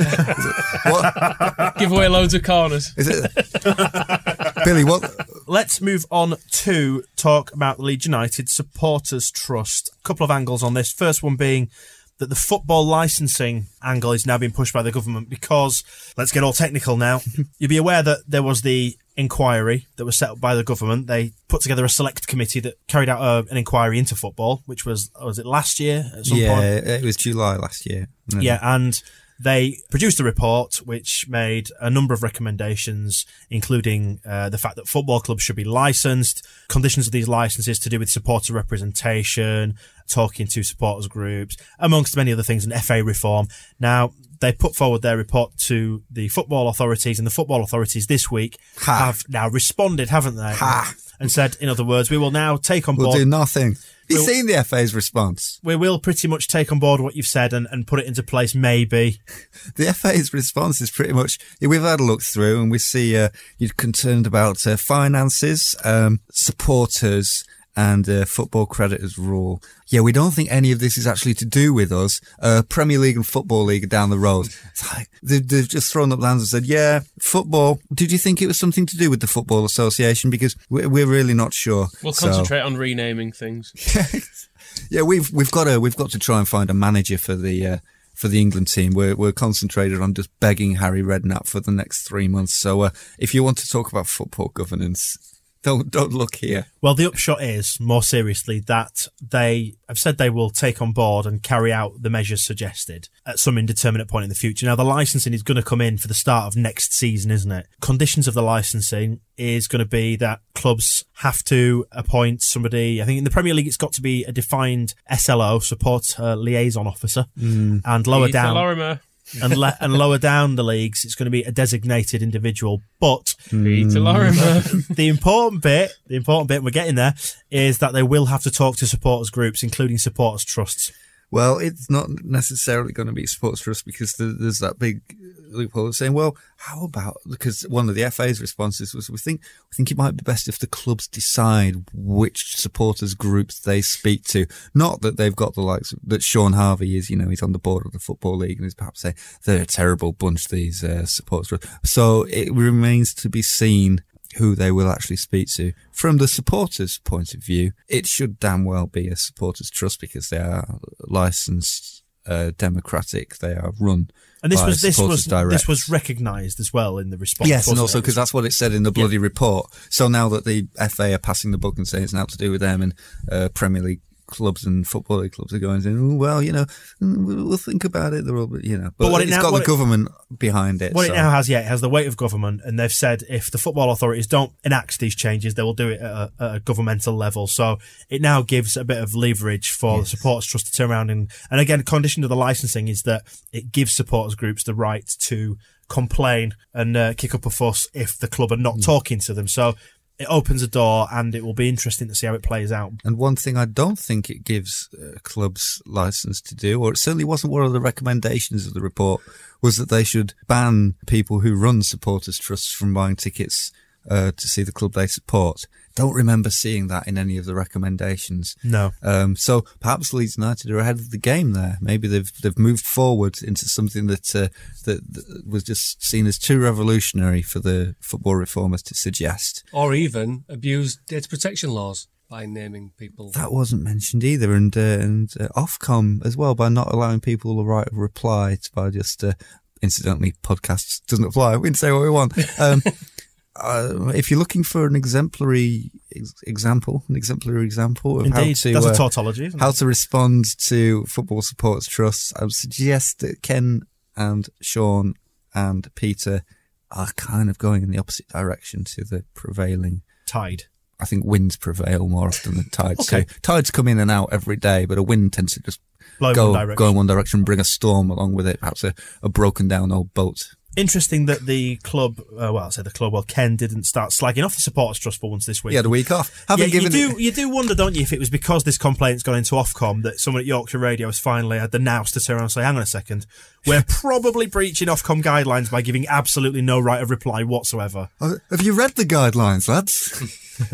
what Give away loads of corners. is it? Billy, what Let's move on to talk about the Leeds United Supporters Trust. A couple of angles on this. First one being that the football licensing angle is now being pushed by the government because, let's get all technical now, you'll be aware that there was the inquiry that was set up by the government. They put together a select committee that carried out uh, an inquiry into football, which was, was it last year at some yeah, point? it was July last year. Yeah, and they produced a report which made a number of recommendations, including uh, the fact that football clubs should be licensed, conditions of these licenses to do with supporter representation, talking to supporters groups, amongst many other things, and FA reform. Now, they put forward their report to the football authorities, and the football authorities this week Ha. have now responded, haven't they? Ha. And said, in other words, we will now take on board. We'll board do nothing. Have you We'll- seen the FA's response? we will pretty much take on board what you've said and, and put it into place, maybe. The FA's response is pretty much we've had a look through and we see uh, you're concerned about uh, finances, um, supporters, and uh, football creditors rule. Yeah, we don't think any of this is actually to do with us. Uh, Premier League and Football League are down the road. It's like they've, they've just thrown up their hands and said, "Yeah, football. Did you think it was something to do with the Football Association? Because we're, we're really not sure." We'll So- concentrate on renaming things. Yeah, we've we've got to we've got to try and find a manager for the uh, for the England team. We're we're concentrated on just begging Harry Redknapp for the next three months. So uh, if you want to talk about football governance, don't don't look here. Well, the upshot is, more seriously, that they have said they will take on board and carry out the measures suggested at some indeterminate point in the future. Now, the licensing is going to come in for the start of next season, isn't it? Conditions of the licensing is going to be that clubs have to appoint somebody. I think in the Premier League, it's got to be a defined SLO, support uh, liaison officer, and lower Peter down Lorimer. And, le- and lower down the leagues, it's going to be a designated individual. But Peter Lorimer. Mm. the important bit, the important bit, we're getting there, is that they will have to talk to supporters groups, including supporters trusts. Well, it's not necessarily going to be sports for us because there- there's that big loophole of saying, well, how about because one of the FA's responses was, we think we think it might be best if the clubs decide which supporters groups they speak to. Not that they've got the likes of, that Shaun Harvey is, you know, he's on the board of the football league and is perhaps saying they're a terrible bunch these uh, supporters. So it remains to be seen who they will actually speak to. From the supporters' point of view, it should damn well be a supporters' trust because they are licensed, uh, democratic. They are run. And this was this was Direct. this was recognised as well in the response. Yes, and also because that's what it said in the bloody report. So now that the FA are passing the book and saying it's now to do with them, and uh, Premier League clubs and football league clubs are going saying, oh, well, you know, mm, we'll think about it. They're all, you know, but, But what it it's now- got the it- government behind it. What so. it now has, yeah, it has the weight of government, and they've said if the football authorities don't enact these changes, they will do it at a, at a governmental level. So it now gives a bit of leverage for the supporters trust to turn around and, and again, the condition of the licensing is that it gives supporters groups the right to complain and uh, kick up a fuss if the club are not talking to them. So it opens a door, and it will be interesting to see how it plays out. And one thing I don't think it gives uh, clubs license to do, or it certainly wasn't one of the recommendations of the report, was that they should ban people who run supporters trusts from buying tickets uh, to see the club they support. Don't remember seeing that in any of the recommendations. No. Um, so perhaps Leeds United are ahead of the game there. Maybe they've they've moved forward into something that uh, that, that was just seen as too revolutionary for the football reformers to suggest. Or even abuse data protection laws by naming people. That wasn't mentioned either, and uh, and uh, Ofcom as well by not allowing people the right of reply to, by just uh, incidentally podcasts doesn't apply. We can say what we want. Um, uh, if you're looking for an exemplary ex- example, an exemplary example of Indeed, how to that's a uh, tautology. Isn't how it? to respond to football supporters trusts, I would suggest that Ken and Shaun and Peter are kind of going in the opposite direction to the prevailing Tide. I think winds prevail more often than tides. Okay. So tides come in and out every day, but a wind tends to just Blow go one go in one direction, and bring a storm along with it, perhaps a, a broken down old boat. Interesting that the club, uh, well, I say the club, well, Ken didn't start slagging off the supporters trust for once this week. He had a week off. Yeah, Haven't you given do it. you do wonder, don't you, if it was because this complaint's gone into Ofcom that someone at Yorkshire Radio has finally had the nous to turn around and say, "Hang on a second, we're probably breaching Ofcom guidelines by giving absolutely no right of reply whatsoever." Oh, Have you read the guidelines, lads?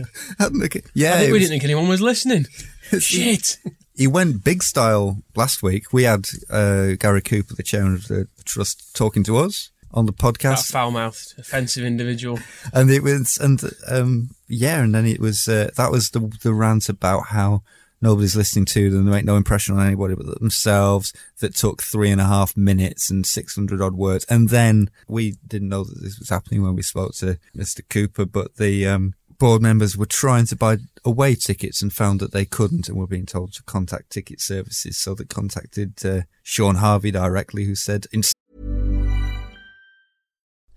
Yeah, I think we was- didn't think anyone was listening. Shit. he went big style last week. We had uh, Gary Cooper, the chairman of the trust, talking to us on the podcast. foul mouthed, offensive individual. and it was and um yeah and then it was uh, that was the the rant about how nobody's listening to them they make no impression on anybody but themselves that took three and a half minutes and 600 odd words and then we didn't know that this was happening when we spoke to mr cooper but the um board members were trying to buy away tickets and found that they couldn't and were being told to contact ticket services so they contacted uh, shaun harvey directly who said in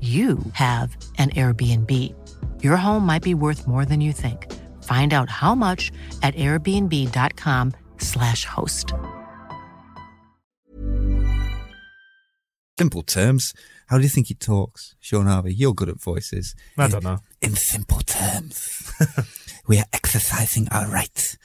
you have an Airbnb. Your home might be worth more than you think. Find out how much at airbnb.com/slash host. Simple terms. How do you think he talks, Shaun Harvey? You're good at voices. I don't know. In simple terms, we are exercising our right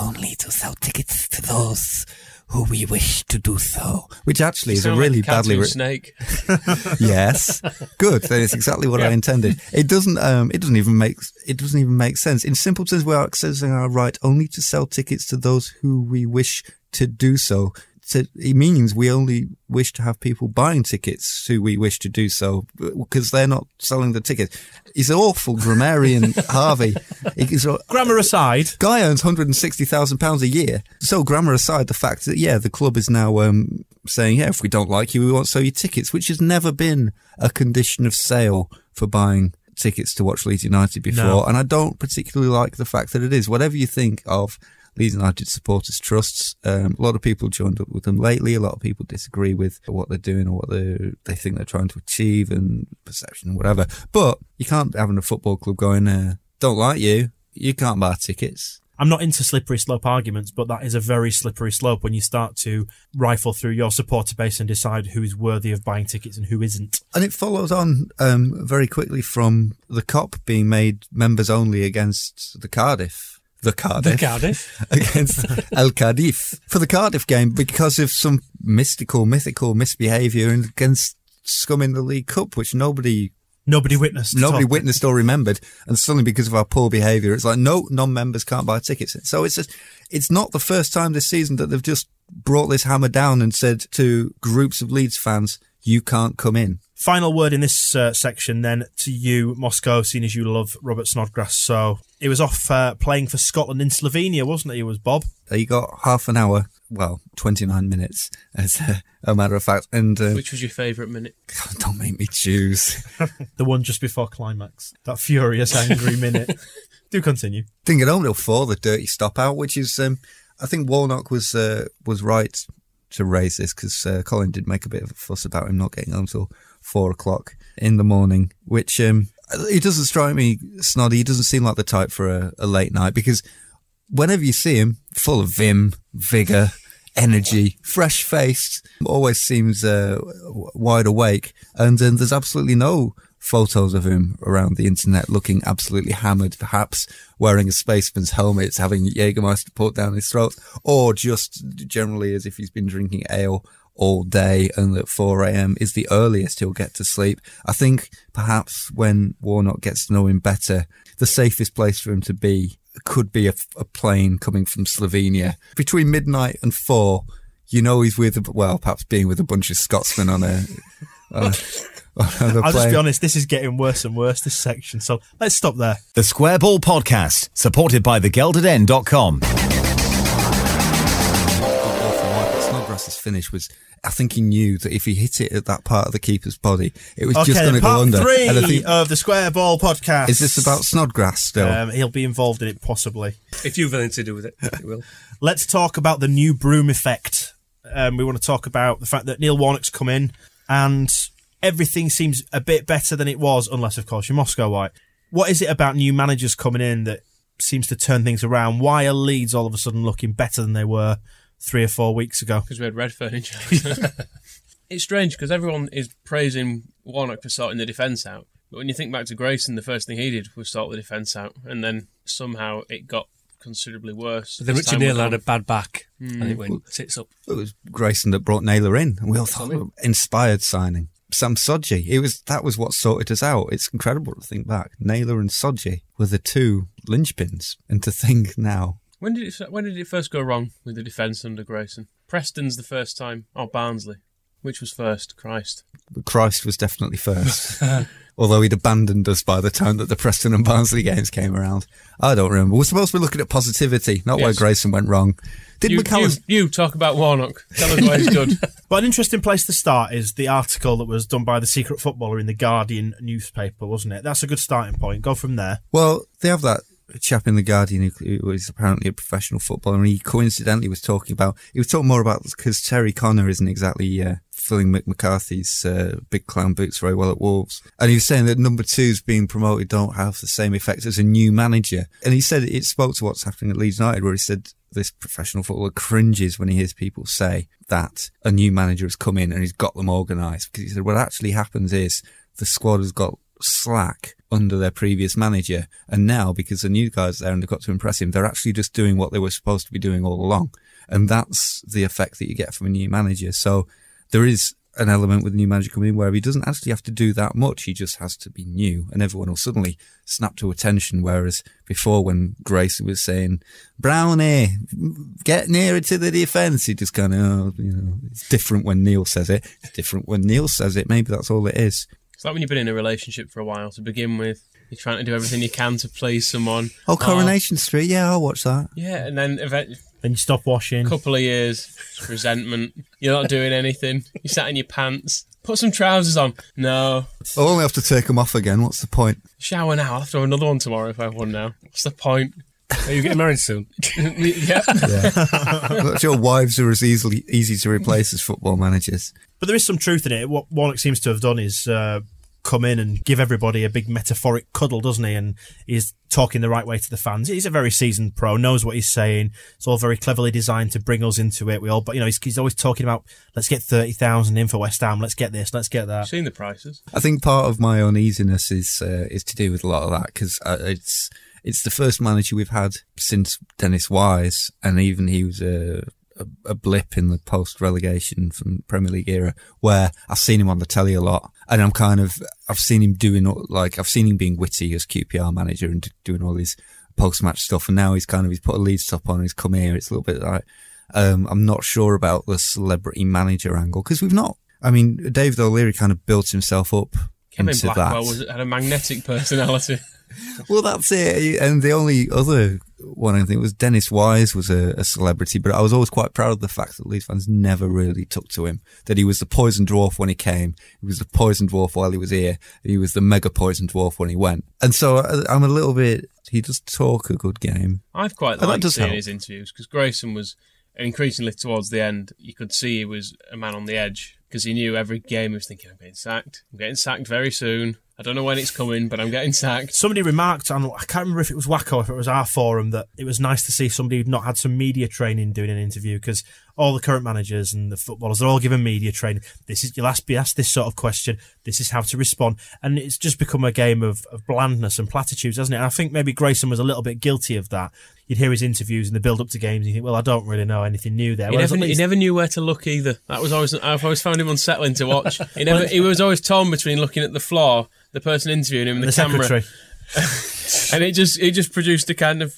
only to sell tickets to those who we wish to do so. Which actually is a Sound like really a badly written. snake. yes, good. That is exactly what I intended. It doesn't. Um, it doesn't even make. It doesn't even make sense. In simple terms, we are exercising our right only to sell tickets to those who we wish to do so. So it means we only wish to have people buying tickets who we wish to do so because they're not selling the tickets. He's an awful grammarian, Harvey. He's Grammar aside, guy earns hundred and sixty thousand pounds a year. So grammar aside, the fact that yeah, the club is now um, saying yeah, if we don't like you, we won't sell you tickets, which has never been a condition of sale for buying tickets to watch Leeds United before. No. And I don't particularly like the fact that it is. Whatever you think of Leeds United supporters trusts, um, a lot of people joined up with them lately. A lot of people disagree with what they're doing or what they they think they're trying to achieve and perception and whatever. But you can't have a football club going, uh, don't like you, you can't buy tickets. I'm not into slippery slope arguments, but that is a very slippery slope when you start to rifle through your supporter base and decide who is worthy of buying tickets and who isn't. And it follows on um, very quickly from the Kop being made members only against the Cardiff. The Cardiff. The Cardiff. against El Cardiff for the Cardiff game because of some mystical, mythical misbehaviour and against scum in the League Cup, which nobody Nobody witnessed. nobody witnessed or remembered, and suddenly because of our poor behaviour, it's like no non-members can't buy tickets. So it's just, it's not the first time this season that they've just brought this hammer down and said to groups of Leeds fans, "You can't come in." Final word in this uh, section then to you, Moscow, seeing as you love Robert Snodgrass. So it was off uh, playing for Scotland in Slovenia, wasn't it? It was Bob. He got half an hour, well, twenty-nine minutes, as a, a matter of fact, and uh, Which was your favourite minute? don't make me choose. The one just before climax. That furious, angry minute. Do continue. didn't get home till four, the dirty stop out, which is, um, I think Warnock was uh, was right to raise this because uh, Colin did make a bit of a fuss about him not getting home till four o'clock in the morning, which um, he doesn't strike me snoddy. He doesn't seem like the type for a, a late night because whenever you see him, full of vim, vigor, energy, fresh faced, always seems uh, wide awake, and um, there's absolutely no photos of him around the internet looking absolutely hammered, perhaps wearing a spaceman's helmet, having Jägermeister put down his throat, or just generally as if he's been drinking ale all day and at 4 a.m. is the earliest he'll get to sleep. I think perhaps when Warnock gets to know him better, the safest place for him to be could be a, a plane coming from Slovenia. Between midnight and four, you know he's with, well, perhaps being with a bunch of Scotsmen on a, on a, on a I'll just be honest, this is getting worse and worse, this section. So let's stop there. The Square Ball Podcast, supported by thegeldeden.com. Michael finish was, I think he knew that if he hit it at that part of the keeper's body, it was just Okay, going to go part under. three And I think, of the Square Ball podcast. is this about Snodgrass still? Um, he'll be involved in it possibly. If you've anything to do with it, it will. Let's talk about the new broom effect. Um, we want to talk about the fact that Neil Warnock's come in and everything seems a bit better than it was, unless, of course, you're Moscow White. What is it about new managers coming in that seems to turn things around? Why are Leeds all of a sudden looking better than they were three or four weeks ago? Because we had red furniture. It's strange because everyone is praising Warnock for sorting the defence out. But when you think back to Grayson, the first thing he did was sort the defence out. And then somehow it got considerably worse. But then Richard time Naylor had a bad back hmm. and it went sits up. It was Grayson that brought Naylor in, and we all thought something. inspired signing. Sam Sodji. It was that was what sorted us out. It's incredible to think back. Naylor and Sodji were the two linchpins, and to think now. When did it when did it first go wrong with the defence under Grayson? Preston's the first time. Oh, Barnsley. Which was first? Christ. Christ was definitely first. Although he'd abandoned us by the time that the Preston and Barnsley games came around. I don't remember. We're supposed to be looking at positivity, not where Grayson went wrong. Did You, you, you talk about Warnock. Tell us why he's good. But an interesting place to start is the article that was done by the secret footballer in the Guardian newspaper, wasn't it? That's a good starting point. Go from there. Well, they have that chap in the Guardian who who was apparently a professional footballer, and he coincidentally was talking about. He was talking more about because Terry Connor isn't exactly uh, filling Mick McCarthy's uh, big clown boots very well at Wolves, and he was saying that number twos being promoted don't have the same effect as a new manager. And he said it spoke to what's happening at Leeds United, where he said this professional footballer cringes when he hears people say that a new manager has come in and he's got them organised. Because he said what actually happens is the squad has got slack under their previous manager. And now, because the new guys there and they've got to impress him, they're actually just doing what they were supposed to be doing all along. And that's the effect that you get from a new manager. So there is an element with a new manager coming in where he doesn't actually have to do that much. He just has to be new and everyone will suddenly snap to attention. Whereas before when Grayson was saying, Brownie, get nearer to the defence, he just kind of, oh, you know, it's different when Neil says it. It's different when Neil says it. Maybe that's all it is. It's like when you've been in a relationship for a while to begin with. You're trying to do everything you can to please someone. Oh, um, Coronation Street. Yeah, I'll watch that. Yeah, and then eventually, Then you stop washing. a couple of years, it's resentment. You're not doing anything. You sat in your pants. Put some trousers on. No. I'll only have to take them off again. What's the point? Shower now. I'll have to have another one tomorrow if I have one now. What's the point? Are you getting married soon? yeah. I'm not sure wives are as easily easy to replace as football managers. But there is some truth in it. What Warnock seems to have done is uh, come in and give everybody a big metaphoric cuddle, doesn't he? And he's talking the right way to the fans. He's a very seasoned pro, knows what he's saying. It's all very cleverly designed to bring us into it. We all, but you know, he's, he's always talking about let's get thirty thousand in for West Ham. Let's get this. Let's get that. Seen the prices. I think part of my uneasiness is uh, is to do with a lot of that because uh, it's it's the first manager we've had since Dennis Wise, and even he was a a, a blip in the post relegation from Premier League era where I've seen him on the telly a lot, and I'm kind of I've seen him doing like I've seen him being witty as QPR manager and doing all his post match stuff, and now he's kind of he's put a lead stop on, he's come here. It's a little bit like um, I'm not sure about the celebrity manager angle because we've not. I mean, David O'Leary kind of built himself up Kevin into Blackwell that. was, had a magnetic personality. Well, that's it. And the only other one I think was Dennis Wise was a, a celebrity, but I was always quite proud of the fact that Leeds fans never really took to him. That he was the poison dwarf when he came, he was the poison dwarf while he was here, he was the mega poison dwarf when he went. And so I- I'm a little bit. He does talk a good game. I've quite Oh, liked seeing help. his interviews because Grayson was increasingly towards the end. You could see he was a man on the edge because he knew every game he was thinking, "I'm getting sacked. I'm getting sacked very soon. I don't know when it's coming, but I'm getting sacked." Somebody remarked on, I can't remember if it was WACCOE, or if it was our forum, that it was nice to see somebody who'd not had some media training doing an interview because all the current managers and the footballers, they're all given media training. This is, you'll ask, be asked this sort of question. This is how to respond. And it's just become a game of, of blandness and platitudes, hasn't it? And I think maybe Grayson was a little bit guilty of that. You'd hear his interviews and the build up to games and you think, well, I don't really know anything new there. He Whereas never, at he never knew where to look either. That was always I've always found him unsettling to watch. He never he was always torn between looking at the floor, the person interviewing him, and the, the camera, and it just it just produced a kind of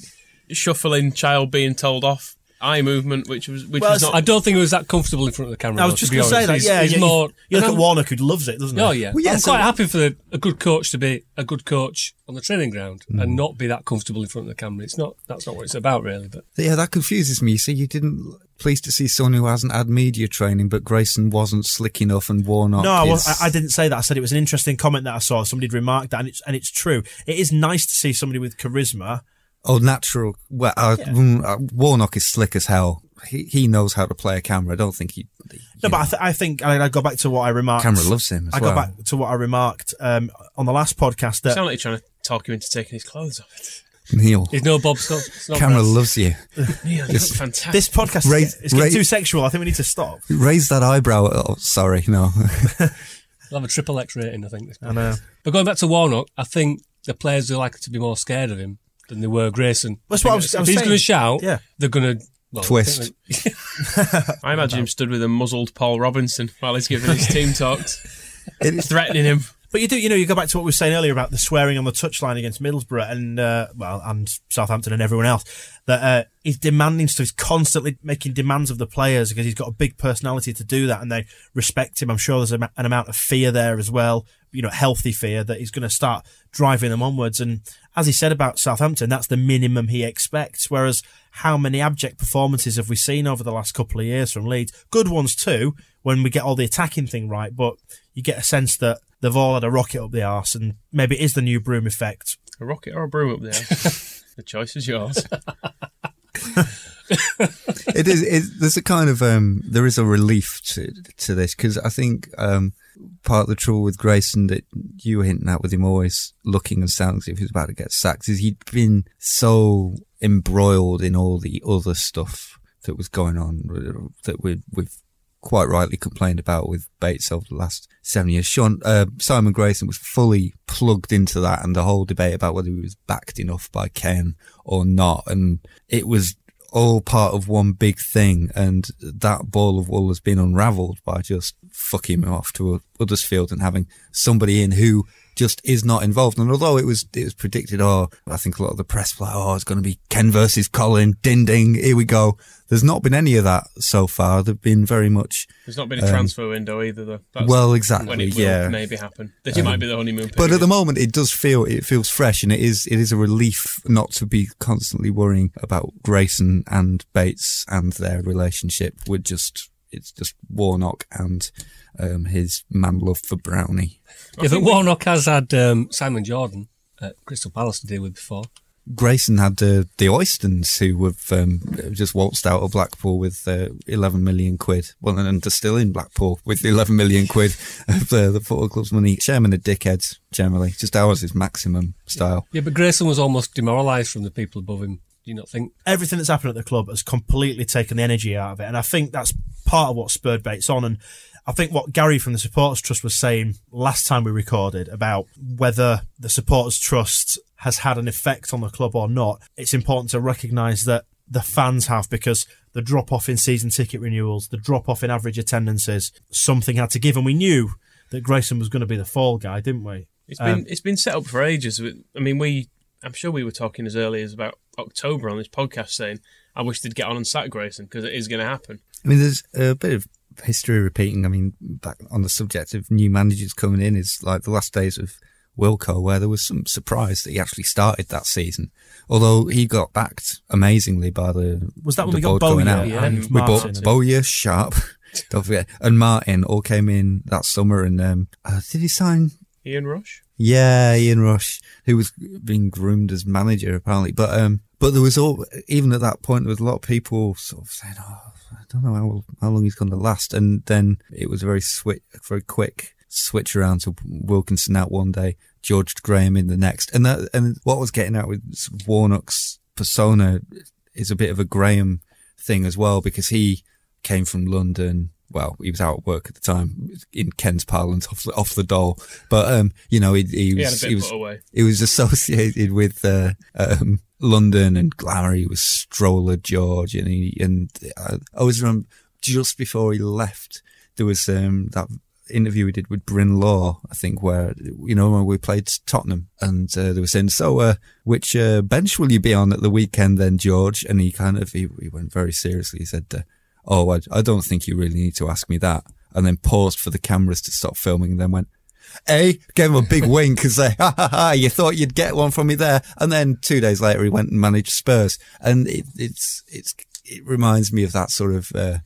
shuffling child being told off eye movement, which was which Well, was not. I don't think it was that comfortable in front of the camera. I was though, just going to say that. He's- Yeah, he's yeah, more. You look at I'm- Warnock, who loves it, doesn't he? Oh yeah, Well, yeah, I'm so- quite happy for the, a good coach to be a good coach on the training ground Mm. and not be that comfortable in front of the camera. It's not. That's not what it's about, really. But Yeah, that confuses me. You see, you didn't pleased to see someone who hasn't had media training, but Grayson wasn't slick enough and Warnock. No, I, was, is- I, I didn't say that. I said it was an interesting comment that I saw. Somebody had remarked that, and it's and it's true. It is nice to see somebody with charisma. Oh, natural. Well, uh, mm, uh, Warnock is slick as hell. He he knows how to play a camera. I don't think he. No, but I, th- I think I, I go back to what I remarked. Camera loves him as well. I go back to what I remarked um, on the last podcast You that sound like you're trying to talk him into taking his clothes off. Neil. He's no Bob Scott. Camera loves you. Neil, you fantastic. This podcast Raise- is getting raise- too sexual. I think we need to stop. Raise that eyebrow. Oh, sorry, no. He'll have a triple X rating, I think. This I know. But going back to Warnock, I think the players are likely to be more scared of him than they were Grayson. That's what I was- I If was he's saying. going to shout, Yeah. they're going to well, Twist. I think that- I imagine him stood with a muzzled Paul Robinson while he's giving his team talks, It is- threatening him. But you do, you know, you go back to what we were saying earlier about the swearing on the touchline against Middlesbrough and, uh, well, and Southampton and everyone else, that uh, he's demanding stuff. He's constantly making demands of the players because he's got a big personality to do that and they respect him. I'm sure there's a, an amount of fear there as well, you know, healthy fear that he's going to start driving them onwards. And as he said about Southampton, that's the minimum he expects. Whereas how many abject performances have we seen over the last couple of years from Leeds? Good ones too, when we get all the attacking thing right, but you get a sense that they've all had a rocket up the arse and maybe it is the new broom effect. A rocket or a broom up there? the choice is yours. it is. It, there's a kind of um, there is a relief to to this because I think um, part of the trouble with Grayson that you were hinting at with him always looking and sounding as if he was about to get sacked is he'd been so embroiled in all the other stuff that was going on that we we've quite rightly complained about with Bates over the last seven years. Sean uh, Simon Grayson was fully plugged into that and the whole debate about whether he was backed enough by Ken or not, and it was all part of one big thing. And that ball of wool has been unravelled by just fucking him off to Huddersfield and having somebody in who just is not involved. And although it was it was predicted, oh, I think a lot of the press were like, oh, it's going to be Ken versus Colin, ding ding, here we go. There's not been any of that so far. There've been very much There's not been a transfer um, window either, though. That's well, when exactly, it will yeah. maybe happen. This might be the honeymoon period. But at the moment, it does feel it feels fresh, and it is it is a relief not to be constantly worrying about Grayson and Bates and their relationship. We're just it's just Warnock and um, his man love for Brownie. yeah, but Warnock has had um, Simon Jordan at Crystal Palace to deal with before. Grayson had uh, the Oystons who have um, just waltzed out of Blackpool with uh, 11 million quid. Well, and they're still in Blackpool with 11 million quid of uh, the football club's money. Chairman are dickheads, generally. Just ours is maximum style. Yeah, but Grayson was almost demoralised from the people above him. Do you not think? Everything that's happened at the club has completely taken the energy out of it. And I think that's part of what spurred Bates on. And I think what Gary from the Supporters Trust was saying last time we recorded about whether the Supporters Trust has had an effect on the club or not, it's important to recognise that the fans have because the drop off in season ticket renewals, the drop off in average attendances, something had to give. And we knew that Grayson was going to be the fall guy, didn't we? It's been um, it's been set up for ages. I mean, we I'm sure we were talking as early as about October on this podcast saying I wish they'd get on and sack Grayson because it is going to happen. I mean, there's a bit of history repeating. I mean, back on the subject of new managers coming in is like the last days of Wilko, where there was some surprise that he actually started that season. Although he got backed amazingly by the Was that when the we got board going Bowyer out. Yeah. and We Martin? bought Bowyer, Sharpe, don't forget, and Martin all came in that summer. And um, uh, did he sign? Ian Rush. Yeah, Ian Rush, who was being groomed as manager apparently. But um, but there was all even at that point there was a lot of people sort of saying, "Oh, I don't know how how long he's going to last." And then it was a very switch, very quick switch around to Wilkinson out one day, George Graham in the next, and that and what I was getting at with Warnock's persona is a bit of a Graham thing as well because he came from London. Well, he was out at work at the time, in Ken's parlance, off the, off the dole. But um, you know, he, he He was bit he was he was associated with uh, um, London and glamour. He was Stroller George, and he and I, I was remember just before he left, there was um, that interview we did with Bryn Law, I think, where you know when we played Tottenham, and uh, they were saying, "So, uh, which uh, bench will you be on at the weekend, then, George?" And he kind of he, he went very seriously. He said, uh, "Oh, I, I don't think you really need to ask me that," and then paused for the cameras to stop filming, and then went. A gave him a big wink and say, ha ha ha, you thought you'd get one from me there. And then two days later, he went and managed Spurs. And it, it's, it's, it reminds me of that sort of, uh,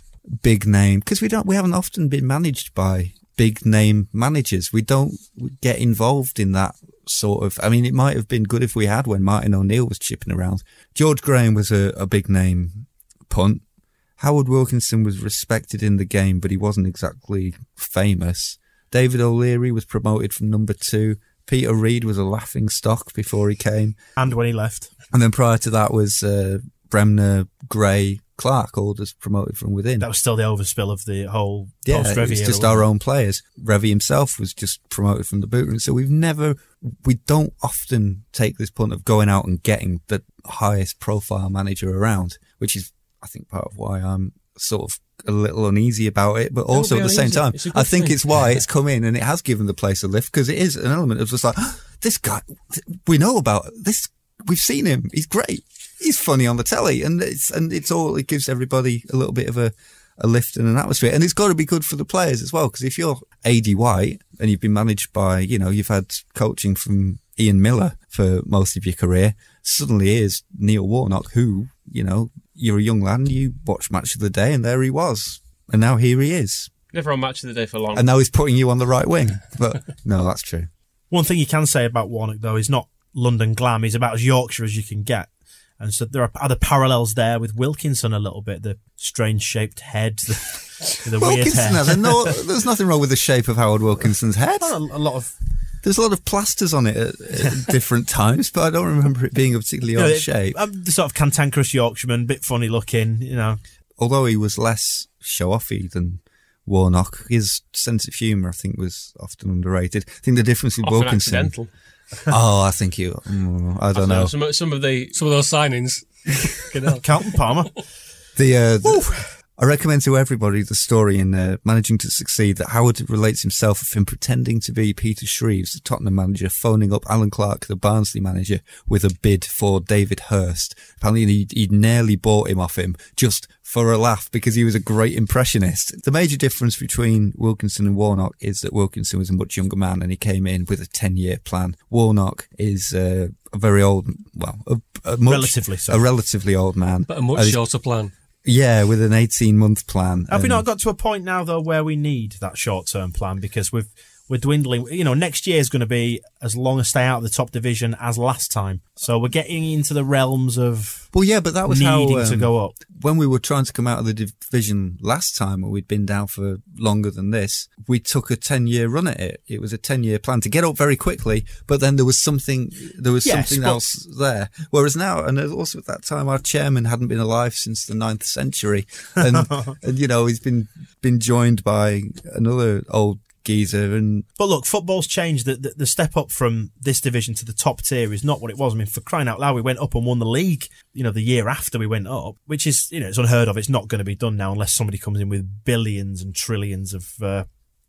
big name because we don't, we haven't often been managed by big name managers. We don't get involved in that sort of, I mean, it might have been good if we had when Martin O'Neill was chipping around. George Graham was a, a big name punt. Howard Wilkinson was respected in the game, but he wasn't exactly famous. David O'Leary was promoted from number two. Peter Reid was a laughing stock before he came. And when he left. And then prior to that was uh, Bremner, Gray, Clarke, all just promoted from within. That was still the overspill of the whole yeah, post it was just our own players. Revie himself was just promoted from the boot room. So we've never, we don't often take this punt of going out and getting the highest profile manager around, which is, I think, part of why I'm sort of a little uneasy about it, but also at the same time, It's a good I think thing. it's why it's come in and it has given the place a lift because it is an element of just like, ah, this guy, we know about this. We've seen him. He's great. He's funny on the telly and it's, and it's all, it gives everybody a little bit of a, a lift and an atmosphere. And it's got to be good for the players as well. Because if you're Aidy White and you've been managed by, you know, you've had coaching from Ian Miller for most of your career, suddenly here's Neil Warnock, who, you know, you're a young lad you watch Match of the Day and there he was. And now here he is. Never on match of the day for long. And now he's putting you on the right wing. But no, that's true. One thing you can say about Warnock, though, is not London glam. He's about as Yorkshire as you can get. And so there are other parallels there with Wilkinson a little bit. The strange shaped head, the, the weird Wilkinson hair. has a no, there's nothing wrong with the shape of Howard Wilkinson's head. a, a lot of There's a lot of plasters on it at, at different times, but I don't remember it being a particularly you know, odd it- shape. um, the sort of cantankerous Yorkshireman, bit funny looking, you know. Although he was less show-offy than Warnock, his sense of humour, I think, was often underrated. I think the difference with Often Wilkinson. accidental. oh, I think you. mm, I don't know. Some, some of the Some of those signings. Fucking. Carlton Palmer. The, uh, the I recommend to everybody the story in uh, Managing to Succeed that Howard relates himself of him pretending to be Peter Shreeves, the Tottenham manager, phoning up Allan Clarke, the Barnsley manager, with a bid for David Hirst. Apparently he'd, he'd nearly bought him off him just for a laugh because he was a great impressionist. The major difference between Wilkinson and Warnock is that Wilkinson was a much younger man and he came in with a 10 year plan. Warnock is uh, a very old, well, a, a much, Relatively so. a relatively old man. But a much shorter plan. Yeah, with an 18 month plan. Have we not got to a point now though where we need that short term plan because we've we're dwindling. You know, next year is going to be as long a stay out of the top division as last time. So we're getting into the realms of Well, yeah, but that was needing how, to um, go up. When we were trying to come out of the division last time, and we'd been down for longer than this, we took a 10 year run at it. It was a 10 year plan to get up very quickly, but then there was something, there was Yes, something but- else there. Whereas now, and also at that time, our chairman hadn't been alive since the ninth century. And, and you know, he's been, been joined by another old geezer and But look, football's changed. The, the, the step up from this division to the top tier is not what it was. I mean, for crying out loud, we went up and won the league, you know, the year after we went up, which is, you know, it's unheard of. It's not going to be done now unless somebody comes in with billions and trillions of uh,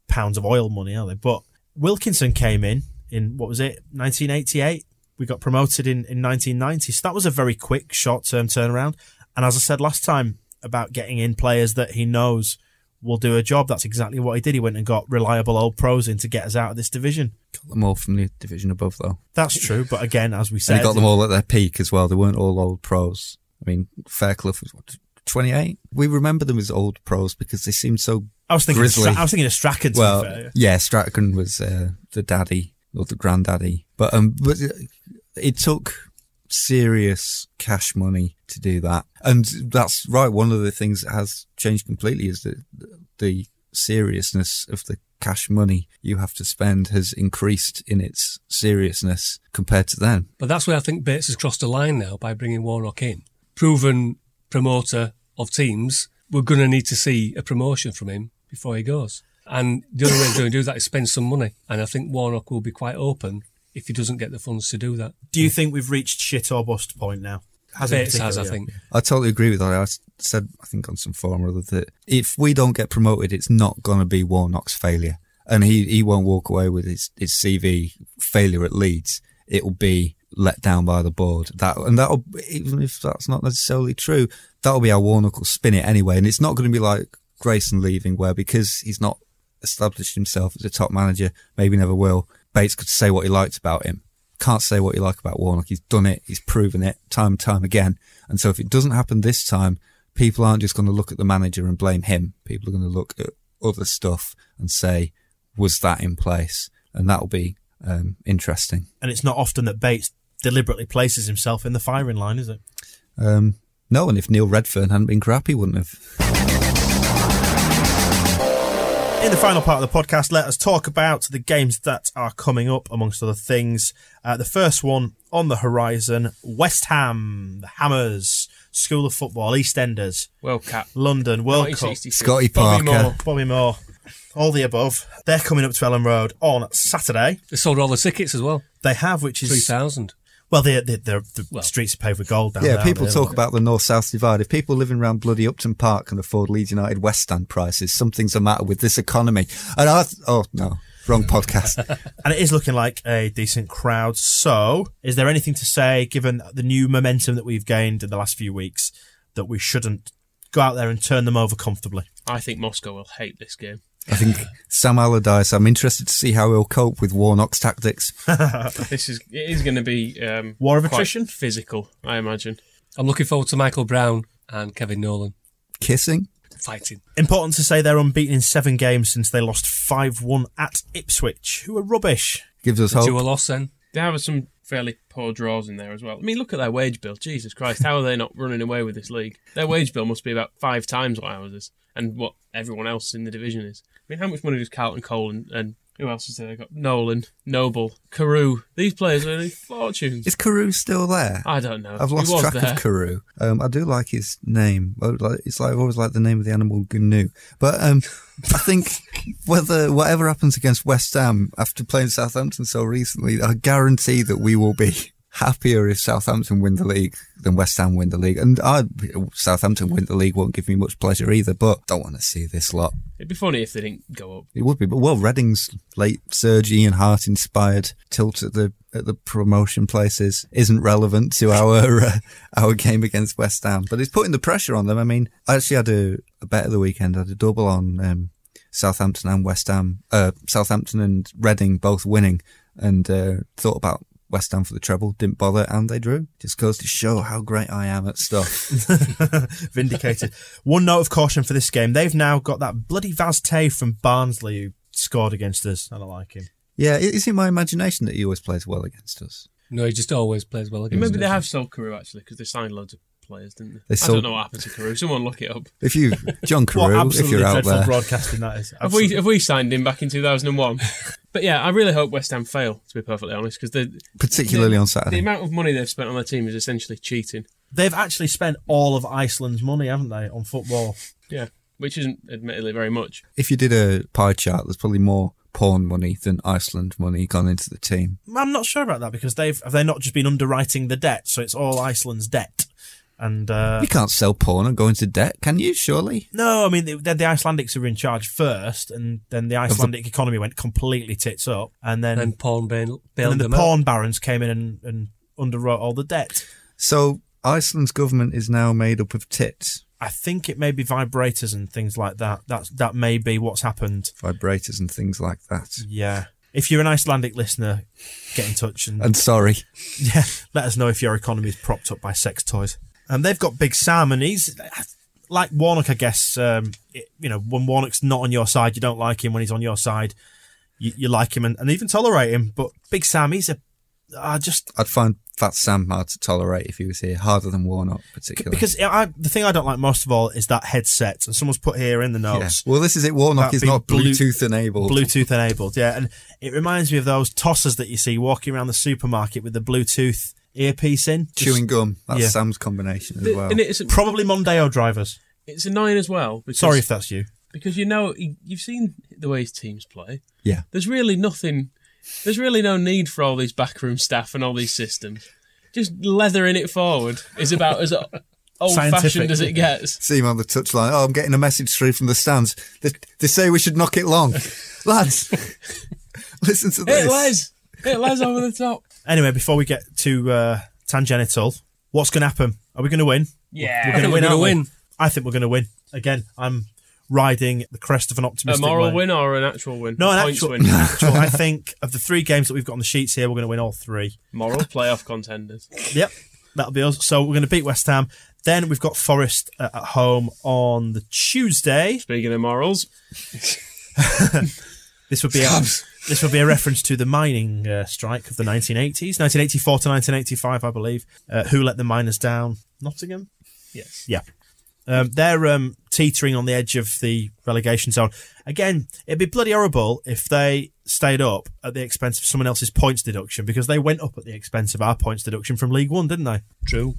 pounds of oil money, are they? But Wilkinson came in in, what was it, 1988? We got promoted in, in 1990. So that was a very quick, short term turnaround. And as I said last time about getting in players that he knows will do a job, that's exactly what he did. He went and got reliable old pros in to get us out of this division. got them all from the division above though. That's true. But again, as we And said, he got them all at their peak as well. They weren't all old pros. I mean, Fairclough was what, 28? We remember them as old pros because they seemed so I was thinking, of. Stra- I was thinking of Strachan. To well, be fair. yeah, Strachan was uh, the daddy or the granddaddy, but um, but it took serious cash money to do that, and that's right. One of the things that has changed completely is that the seriousness of the cash money you have to spend has increased in its seriousness compared to then. But that's where I think Bates has crossed a line now by bringing Warnock in. Proven promoter of teams, we're going to need to see a promotion from him before he goes. And the only way he's going to do that is spend some money. And I think Warnock will be quite open if he doesn't get the funds to do that. Do you think we've reached shit or bust point now? Has in Bates has, I think. I totally agree with that. I said, I think on some forum or other, that if we don't get promoted, it's not going to be Warnock's failure. And he, he won't walk away with his, his CV failure at Leeds. It'll be let down by the board. That, and that'll, even if that's not necessarily true, that'll be how Warnock will spin it anyway. And it's not going to be like Grayson leaving where because he's not established himself as a top manager, maybe never will, Bates could say what he liked about him can't say what you like about Warnock. He's done it. He's proven it time and time again. And so if it doesn't happen this time, people aren't just going to look at the manager and blame him. People are going to look at other stuff and say, was that in place? And that'll be um, interesting. And it's not often that Bates deliberately places himself in the firing line, is it? Um, no, and if Neil Redfearn hadn't been crap, he wouldn't have. In the final part of the podcast, let us talk about the games that are coming up, amongst other things. Uh, the first one on the horizon West Ham, the Hammers, School of Football, EastEnders, World Cup. London, World Cup, 1966. Scotty Bobby Parker. Moore. Bobby Moore, all the above. They're coming up to Elland Road on Saturday. They sold all the tickets as well. They have, which is 3,000. Well, they they they're, the Well. streets are paved with gold down Yeah, there. people aren't talk about the north-south divide. If people living around bloody Upton Park can afford Leeds United West Stand prices, something's the matter with this economy. And I, oh no, wrong podcast. and it is looking like a decent crowd. So, is there anything to say, given the new momentum that we've gained in the last few weeks, that we shouldn't go out there and turn them over comfortably? I think Moscow will hate this game. I think Sam Allardyce. I'm interested to see how he'll cope with Warnock's tactics. This is it is going to be um, War of quite attrition? physical. I imagine. I'm looking forward to Michael Brown and Kevin Nolan Kissing. fighting. Important to say they're unbeaten in seven games since they lost 5 1 at Ipswich, who are rubbish. Gives us Do a hope. loss then. They have some fairly poor draws in there as well. I mean, look at their wage bill. Jesus Christ, how are they not running away with this league? Their wage bill must be about five times what ours is, and what everyone else in the division is. I mean, how much money does Carlton Cole and, and who else is there? They got Nolan, Noble, Carew. These players are earning fortunes. Is Carew still there? I don't know. I've lost track there. of Carew. Um, I do like his name. It's like I've always liked the name of the animal GNU. But um, I think whether whatever happens against West Ham after playing Southampton so recently, I guarantee that we will be happier if Southampton win the league than West Ham win the league. And I, Southampton win the league won't give me much pleasure either. But don't want to see this lot. It'd be funny if they didn't go up. It would be, but well, Reading's late surge Ian Harte inspired tilt at the at the promotion places isn't relevant to our uh, our game against West Ham, but it's putting the pressure on them. I mean, I actually had a, a bet of the weekend. I had a double on um, Southampton and West Ham, uh, Southampton and Reading both winning, and uh, thought about West Ham for the treble. Didn't bother, and they drew. Just goes to show how great I am at stuff. Vindicated. One note of caution for this game they've now got that bloody Vaz Tê from Barnsley who scored against us. I don't like him. yeah, is it my imagination that he always plays well against us? No, he just always plays well against Maybe they have sold Carew actually because they signed loads of players, didn't they? They I don't know what happened to Carew. Someone look it up. If you, John What Carew, if absolutely you're out dreadful there, broadcasting that is. Have we have we signed him back in 2001? but yeah, I really hope West Ham fail. To be perfectly honest, because the particularly on Saturday, the amount of money they've spent on their team is essentially cheating. They've actually spent all of Iceland's money, haven't they, on football? Yeah, which isn't admittedly very much. if you did a pie chart, there's probably more porn money than Iceland money gone into the team. I'm not sure about that because they've have they not just been underwriting the debt, so it's all Iceland's debt. And uh, You can't sell porn and go into debt, can you? Surely. no, I mean the, the Icelandics were in charge first, and then the Icelandic economy went completely tits up, and then And Pawn bailed, and then the them out. porn barons came in and, and underwrote all the debt. So Iceland's government is now made up of tits, I think it may be vibrators and things like that. That that may be what's happened. vibrators, and things like that. Yeah. If you're an Icelandic listener, get in touch and And sorry, yeah, let us know if your economy is propped up by sex toys. And they've got Big Sam, and he's like Warnock, I guess. Um, it- you know, when Warnock's not on your side, you don't like him. When he's on your side, you, you like him and, and even tolerate him. But Big Sam, he's a I just I'd find Fat Sam hard to tolerate if he was here, harder than Warnock, particularly. because I, the thing I don't like most of all is that headset. And someone's put here in the yeah. notes. Well, this is it. Warnock is not Bluetooth enabled. Bluetooth enabled, yeah. And it reminds me of those tossers that you see walking around the supermarket with the Bluetooth earpiece in. Just- Chewing gum. That's Yeah. Sam's combination as The- well. And it's Probably Mondeo drivers. it's annoying as well. Because, Sorry if that's you. because you know you- you've seen the way his teams play. yeah. There's really nothing. There's really no need for all these backroom staff and all these systems. Just leathering it forward is about as old Scientific. fashioned as it gets. See him on the touchline. Oh, I'm getting a message through from the stands. They, they say we should knock it long. Lads, listen to this. Hit Les, hit Les over the top. Anyway, before we get to uh, tangential, what's going to happen? Are we going to win? Yeah, We're I think going to we're win. gonna aren't we? win. I think we're going to win. Again, I'm riding the crest of an optimistic. a moral wave. win or an actual win? No, A an actual, win. actual. I think of the three games that we've got on the sheets here, we're going to win all three. Moral playoff contenders. Yep, that'll be us. So we're going to beat West Ham. Then we've got Forest uh, at home on the Tuesday. Speaking of morals, This would be a, this will be a reference to the mining uh, strike of the 1980s, 1984 to 1985, I believe. Uh, who let the miners down? Nottingham. yes. Yeah. Um, they're um, teetering on the edge of the relegation zone. Again, it'd be bloody horrible if they stayed up at the expense of someone else's points deduction because they went up at the expense of our points deduction from League One, didn't they? True.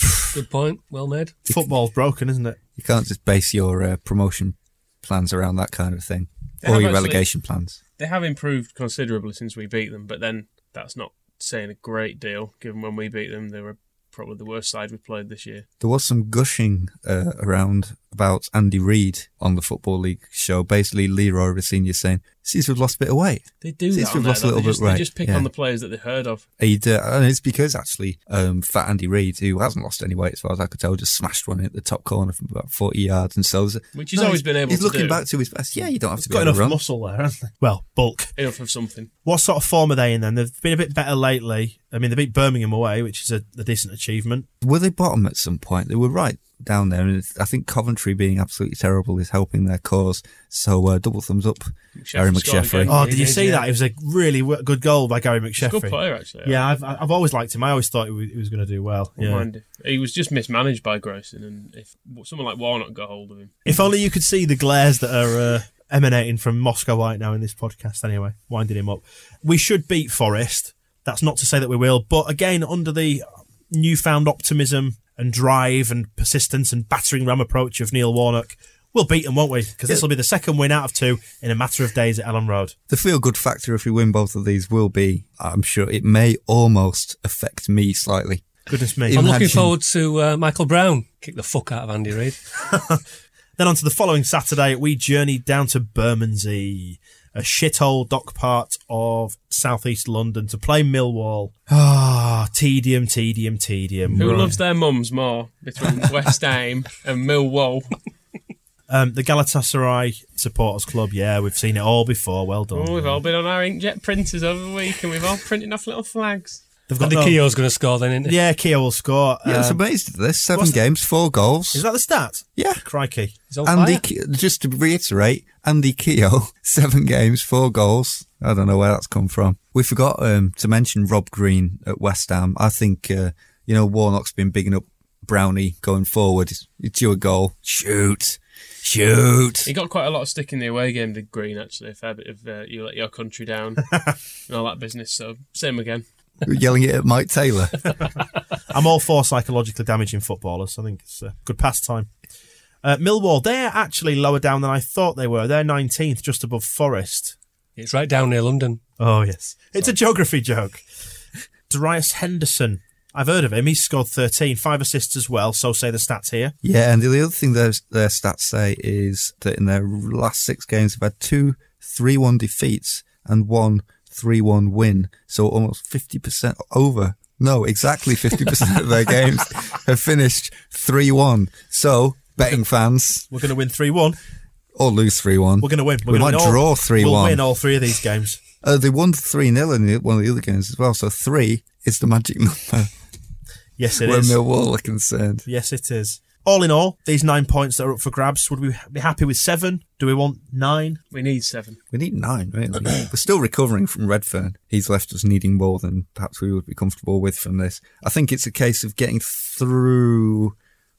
Good point. Well made. Football's broken, isn't it? You can't just base your uh, promotion plans around that kind of thing, or your actually- relegation plans. They have improved considerably since we beat them, but then that's not saying a great deal, given when we beat them, they were probably the worst side we've played this year. There was some gushing uh, around about Andy Reid on the Football League show. Basically, Leroy Rosenior saying, "Seems we've lost a bit of weight." They do Seems that we've there, lost a little they bit just, right. They just pick yeah. on the players that they've heard of. He'd, uh, and it's because actually, um, Fat Andy Reid, who hasn't lost any weight as far as I could tell, just smashed one in at the top corner from about 40 yards. And so, Which he's always been able He's looking do. back to his best. Yeah, you don't have It's to be got able enough to run. muscle there, hasn't they? Well, bulk. Enough of something. What sort of form are they in then? They've been a bit better lately. I mean, they beat Birmingham away, which is a, a decent achievement. Were they bottom at some point? They were right down there. And I think Coventry being absolutely terrible is helping their cause. So, uh, double thumbs up, Gary McSheffrey scored McSheffrey. Oh, did you see yeah. that? It was a really w- good goal by Gary He's McSheffrey. good player, actually. Yeah, I've I've always liked him. I always thought he was, was going to do well. Yeah. He was just mismanaged by Grayson, and if someone like Warnock got hold of him, If only you could see the glares that are uh, emanating from Moscow right now in this podcast. Anyway, winding him up, we should beat Forest. That's not to say that we will, but again, under the newfound optimism and drive and persistence and battering ram approach of Neil Warnock, we'll beat them, won't we? Because this will be the second win out of two in a matter of days at Elland Road. The feel good factor if we win both of these will be, I'm sure it may almost affect me slightly. Goodness me. Yeah. I'm looking forward to uh, Michael Brown kick the fuck out of Andy Reid. Then on to the following Saturday, we journeyed down to Bermondsey, a shithole dock part of southeast London, to play Millwall. Ah, tedium, tedium, tedium. who Right. loves their mums more between West Ham and Millwall? Um, the Galatasaray Supporters Club, yeah, we've seen it all before. Well done. Oh, we've all been on our inkjet printers over the week, and we've all printed off little flags. They've And got the no- Keogh's going to score then, isn't he? Yeah, Keogh will score. Yeah, it's Um, amazing. This seven what's the- games, four goals. is that the stat? yeah. Crikey. He's on Andy, fire. Ke- just to reiterate, Andy Keogh, seven games, four goals. I don't know where that's come from. We forgot um, to mention Rob Green at West Ham. I think, uh, you know, Warnock's been bigging up Brownie going forward. It's your goal. Shoot. Shoot. He got quite a lot of stick in the away game, did Green, actually, a fair bit of uh, you let your country down and all that business. So, same again. You're yelling it at Maik Taylor. I'm all for psychologically damaging footballers. I think it's a good pastime. Uh, Millwall, they're actually lower down than I thought they were. They're 19th, just above Forest. It's right down near London. Oh, yes. It's a geography joke. Darius Henderson. I've heard of him. He's scored 13, five assists as well, so say the stats here. Yeah, and the other thing their, their stats say is that in their last six games, they've had two 3 1 defeats and one 3 1 win. So almost 50% over. No, exactly 50% of their games have finished 3 1. So, betting fans, We're going to win 3 1. or lose 3 1. We're going to win. We're We gonna might win draw 3 We'll 1. win all three of these games. Uh, they won 3 0 in the, one of the other games as well. So, 3 is the magic number Yes, it where is. Millwall are concerned. Yes, it is. All in all, these nine points that are up for grabs, would we be happy with seven? Do we want nine? We need seven. We need nine, really. We're still recovering from Redfearn. He's left us needing more than perhaps we would be comfortable with from this. I think it's a case of getting through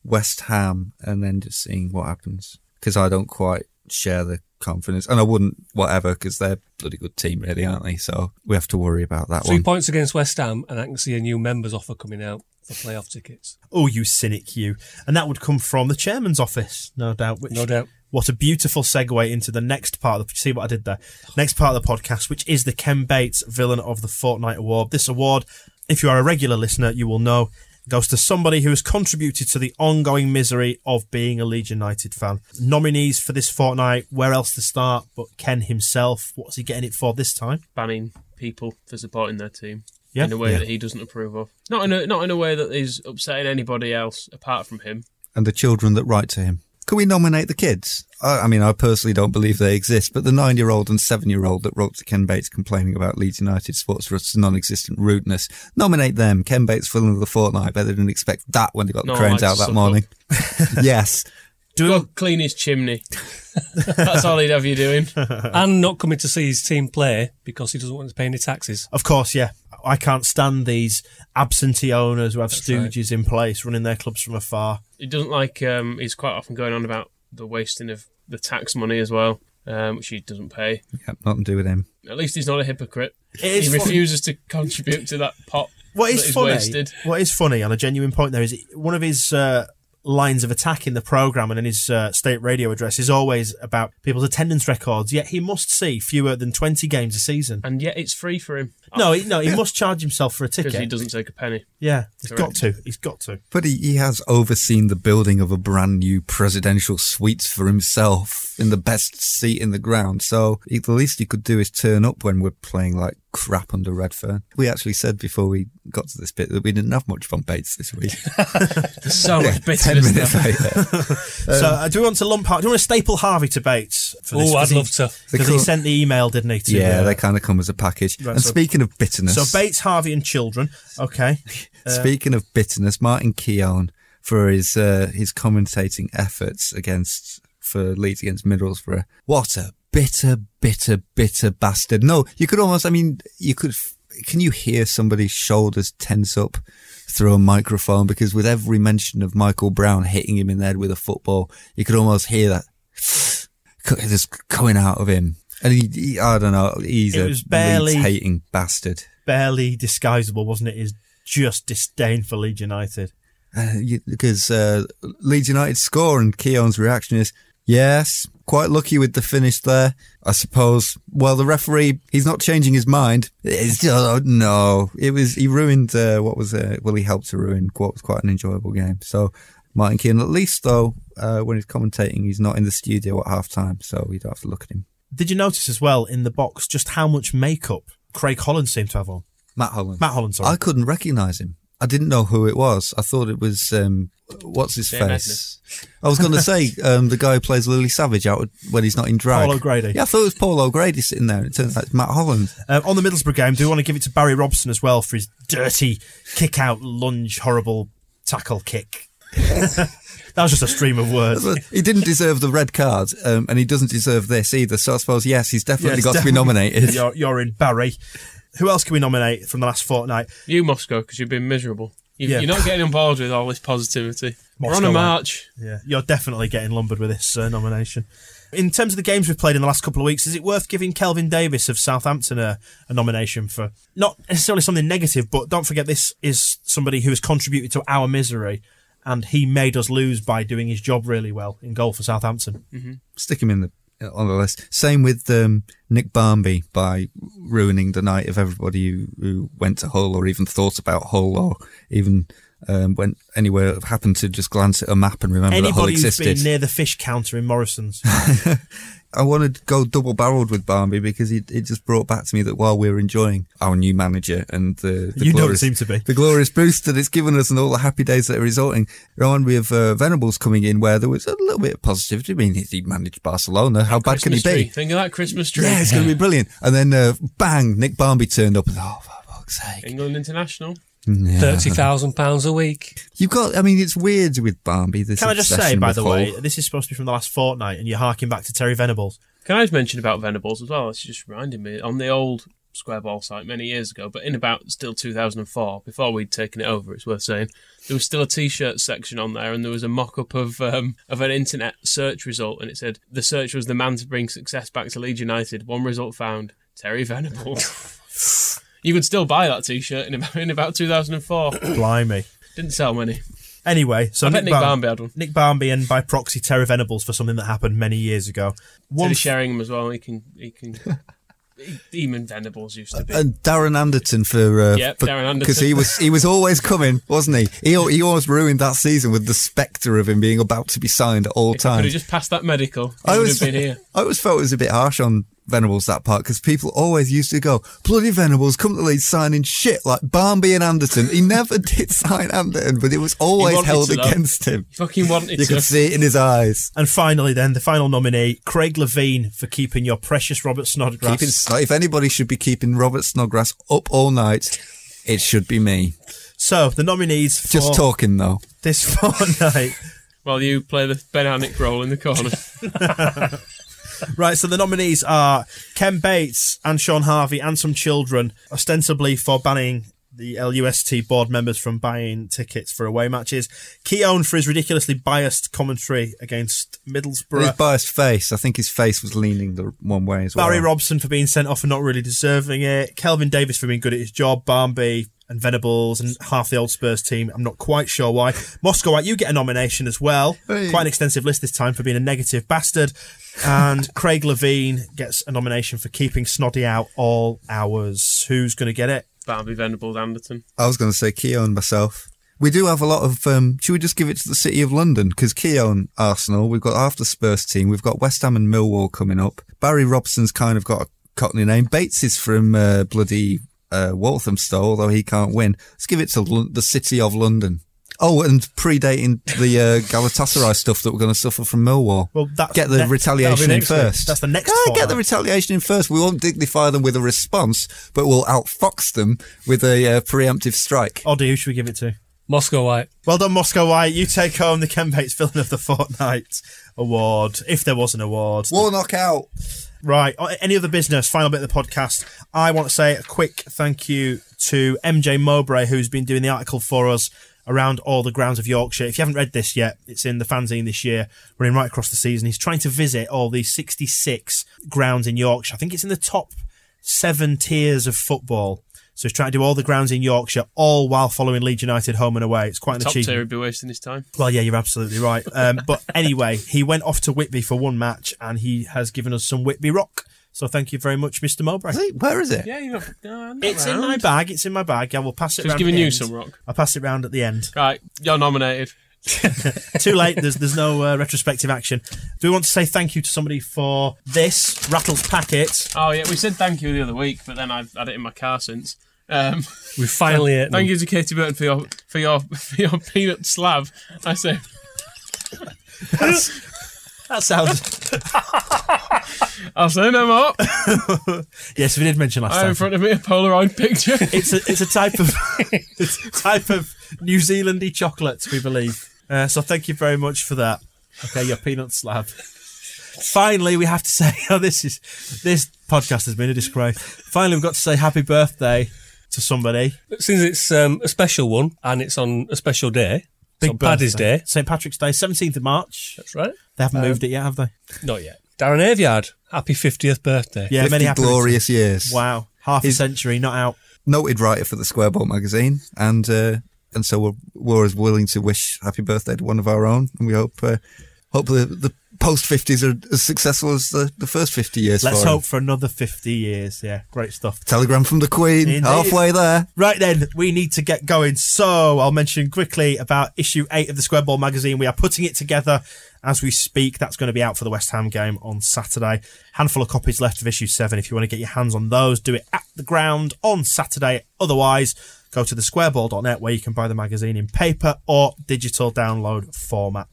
West Ham and then just seeing what happens. Because I don't quite share the confidence, and I wouldn't, whatever, because they're a bloody good team, really, aren't they? So we have to worry about that Three one. points against West Ham, and I can see a new members offer coming out for playoff tickets. Oh, you cynic, you. And that would come from the chairman's office, no doubt. Which, No doubt. What a beautiful segue into the next part of the, see what I did there? Next part of the podcast, which is the Ken Bates Villain of the Fortnight Award. This award, if you are a regular listener, you will know, goes to somebody who has contributed to the ongoing misery of being a Leeds United fan. Nominees for this fortnight, where else to start but Ken himself? What's he getting it for this time? Banning people for supporting their team Yeah. in a way Yeah. that he doesn't approve of. Not in a not in a way that is upsetting anybody else apart from him. And the children that write to him. Can we nominate the kids? I, I mean, I personally don't believe they exist, but the nine year old and seven year old that wrote to Ken Bates complaining about Leeds United Sports Trust's non existent rudeness, nominate them. Ken Bates, villain of the fortnight. Bet they didn't expect that when they got the No, cranes out that morning. yes. Do Go clean his chimney. That's all he'd have you doing. and not coming to see his team play because he doesn't want to pay any taxes. Of course, yeah. I can't stand these absentee owners who have That's right. stooges in place running their clubs from afar. He doesn't like. Um, he's quite often going on about the wasting of the tax money as well, um, which he doesn't pay. Yep, nothing to do with him. At least he's not a hypocrite. It is he funny- refuses to contribute to that pot. What that is is funny? wasted. What is funny on a genuine point there is one of his uh, lines of attack in the program and in his uh, state radio address is always about people's attendance records. Yet he must see fewer than twenty games a season. And yet it's free for him. No, he, no, he must charge himself for a ticket because he doesn't take a penny. Yeah, he's got to. He's got to. But he, he has overseen the building of a brand new presidential suites for himself in the best seat in the ground. So the least he could do is turn up when we're playing like crap under Redfearn. We actually said before we got to this bit that we didn't have much fun Bates this week. There's so much Ten bitterness minutes now. later. so uh, do we want to lump? Har- Do you want to staple Harvey to Bates? Oh, I'd he- love to. because he sent the email, didn't he? To, yeah, uh, they kind of come as a package. Right, and so- speaking of bitterness, So Bates, Harvey, and children. Okay. Uh, Speaking of bitterness, Martin Keown for his uh, his commentating efforts against for Leeds against Middlesbrough. What a bitter, bitter, bitter bastard! No, you could almost. I mean, you could. Can you hear somebody's shoulders tense up through a microphone? Because with every mention of Michael Brown hitting him in the head with a football, you could almost hear that just coming out of him. And he, he I don't know, he's It a was barely- hating bastard. barely disguisable, wasn't it? Is just disdain for Leeds United. Uh, you, because uh, Leeds United score and Keown's reaction is, yes, quite lucky with the finish there, I suppose. Well, the referee, he's not changing his mind. It's just, oh, no, it was, he ruined, uh, what was, uh, well, he helped to ruin what was quite an enjoyable game. So Martin Keown, at least though, uh, when he's commentating, he's not in the studio at half time, so you don't have to look at him. Did you notice as well in the box just how much makeup Craig Holland seemed to have on? Matt Holland. Matt Holland, sorry. I couldn't recognise him. I didn't know who it was. I thought it was um, what's his Shane face. I was going to say um, the guy who plays Lily Savage out when he's not in drag. Paul O'Grady. Yeah, I thought it was Paul O'Grady sitting there. and It turns out it's Matt Holland. Um, on the Middlesbrough game, do we want to give it to Barry Robson as well for his dirty kick out, lunge, horrible tackle kick? that was just a stream of words. he didn't deserve the red card, um, and he doesn't deserve this either. So I suppose yes, he's definitely Yes, got to be nominated. You're, you're in Barry. Who else can we nominate from the last fortnight? You must go because you've been miserable. You, Yeah. You're not getting on board with all this positivity. We're on a out. march. Yeah, you're definitely getting lumbered with this uh, nomination. In terms of the games we've played in the last couple of weeks, is it worth giving Kelvin Davis of Southampton a, a nomination for not necessarily something negative, but don't forget this is somebody who has contributed to our misery and he made us lose by doing his job really well in goal for Southampton. Stick him in the on the list. Same with um, Nick Barmby by ruining the night of everybody who, who went to Hull or even thought about Hull or even um, went anywhere happened to just glance at a map and remember that Hull existed. Anybody who's been near the fish counter in Morrison's. I wanted to go double barreled with Barmby because it, it just brought back to me that while we were enjoying our new manager and the, the You don't glorious, seem to be. the glorious boost that it's given us and all the happy days that are resulting, it reminded me of uh, Venables coming in where there was a little bit of positivity. I mean, he managed Barcelona. How bad can he Christmas tree. be? Think of that Christmas tree. Yeah, it's going to be brilliant. And then uh, bang, Nick Barmby turned up. And, oh, for fuck's sake! England International. Yeah. Thirty thousand pounds a week. You've got. I mean, it's weird with Barmby. This Can I just say, by the Hull. way, this is supposed to be from the last fortnight and you're harking back to Terry Venables. Can I just mention about Venables as well? It's just reminding me on the old Square Ball site many years ago, but in about still 2004, before we'd taken it over, it's worth saying, there was still a T-shirt section on there, and there was a mock-up of um, of an internet search result, and it said the search was the man to bring success back to Leeds United. One result found: Terry Venables. you could still buy that T-shirt in about in about 2004. Blimey. Didn't sell many. Anyway, so I bet Nick Bar- Barmby had one. Nick Barmby and by proxy Terry Venables for something that happened many years ago. One Teddy f- Sheringham as well. He can he can. Demon Venables used to be. And Darren Anderton for uh, Yep, Darren Anderton. because he was he was always coming, wasn't he? He al- he always ruined that season with the spectre of him being about to be signed at all If he could have just passed that medical, I would always have been here. I always felt it was a bit harsh on Venables that part because people always used to go bloody Venables come to Leeds signing shit like Barmby and Anderton. He never did sign Anderton, but it was always wanted held against him. He fucking wanted You to. could see it in his eyes. And finally, then, the final nominee, Craig Levein, for keeping your precious Robert Snodgrass. Keeping if anybody should be keeping Robert Snodgrass up all night, it should be me. So, the nominees for Just talking though. this fortnight. While you play the Ben Hannick role in the corner. right, so the nominees are Ken Bates and Shaun Harvey and some children, ostensibly for banning the LUST board members from buying tickets for away matches. Keown for his ridiculously biased commentary against Middlesbrough. His biased face. I think his face was leaning the one way as well. Barry Robson for being sent off and not really deserving it. Kelvin Davis for being good at his job. Barmby and Venables and half the old Spurs team. I'm not quite sure why. Moscow White, you get a nomination as well. Hey. Quite an extensive list this time for being a negative bastard. And Craig Levein gets a nomination for keeping Snoddy out all hours. Who's going to get it? Barbie Venables Anderton. I was going to say Keown myself. We do have a lot of. Um, should we just give it to the City of London? Because Keown, Arsenal, we've got half the Spurs team. We've got West Ham and Millwall coming up. Barry Robson's kind of got a Cockney name. Bates is from uh, bloody uh, Walthamstow, although he can't win. Let's give it to Lon- the City of London. Oh, and predating the uh, Galatasaray stuff that we're going to suffer from Millwall. Well, that's get the next- retaliation in next week. first. That's the next Yeah, get the retaliation in first. We won't dignify them with a response, but we'll outfox them with a uh, preemptive strike. Oddie, who should we give it to? Moscow White. Well done, Moscow White. You take home the Ken Bates Villain of the Fortnight award, if there was an award. Warnock out. Right. uh, Any other business? Final bit of the podcast. I want to say a quick thank you to MJ Mowbray, who's been doing the article for us around all the grounds of Yorkshire. If you haven't read this yet, it's in the fanzine this year, running right across the season. He's trying to visit all these 66 grounds in Yorkshire. I think it's in the top seven tiers of football. So he's trying to do all the grounds in Yorkshire, all while following Leeds United home and away. It's quite an Top achievement. tier would be wasting his time. Well, yeah, you're absolutely right. Um, but anyway, he went off to Whitby for one match, and he has given us some Whitby rock. So thank you very much, Mr. Mowbray. Is it? Where is it? Yeah, you're not, uh, not It's in round. my bag. It's in my bag. I will pass it. So he's round giving the you end. some rock. I'll pass it round at the end. Right, you're nominated. Too late. There's there's no uh, retrospective action. Do we want to say thank you to somebody for this Rattles packet? Oh yeah, we said thank you the other week, but then I've had it in my car since. Um, We finally ate them. thank you to Katie Burton for your for your for your peanut slab. I say That sounds. I'll say no more. yes, we did mention last I have time. in front of me a Polaroid picture. It's a it's a type of it's a type of New Zealandy chocolate, we believe. Uh, so thank you very much for that. Okay, your peanut slab. Finally, we have to say, oh, this is this podcast has been a disgrace. Finally, we've got to say happy birthday to somebody. Since it's um, a special one and it's on a special day, Big on Paddy's. Day. St Patrick's Day, seventeenth of March. That's right. They haven't moved it yet, have they? Not yet. Darren Aviard, happy 50th birthday. Yeah, 50 many happy glorious years. Wow, half a Is- century, not out. Noted writer for the Square Ball magazine, and uh, and so we're, we're as willing to wish happy birthday to one of our own, and we hope uh, hope the, the post fifties are as successful as the, the first fifty years. Let's for him. hope for another fifty years. Yeah, great stuff. Telegram from the Queen, Indeed. halfway there. Right then, we need to get going. So I'll mention quickly about issue eight of the Square Ball magazine. We are putting it together as we speak. That's going to be out for the West Ham game on Saturday. Handful of copies left of issue seven. If you want to get your hands on those, do it at the ground on Saturday. Otherwise, go to the squareball.net where you can buy the magazine in paper or digital download format.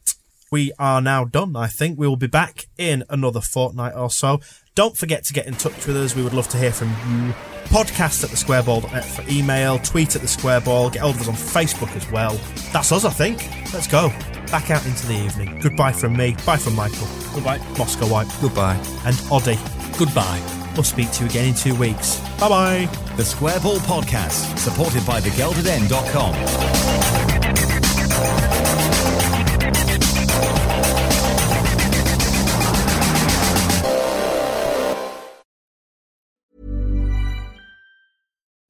We are now done. I think we will be back in another fortnight or so. Don't forget to get in touch with us. We would love to hear from you. Podcast at the thesquareball.net for email, tweet at the squareball, get hold of us on Facebook as well. That's us, I think. Let's go. Back out into the evening. Goodbye from me. Bye from Michael. Goodbye. Moscow White. Goodbye. And Oddie. Goodbye. We'll speak to you again in two weeks. Bye bye. The Squareball Podcast, supported by thegeldeden.com.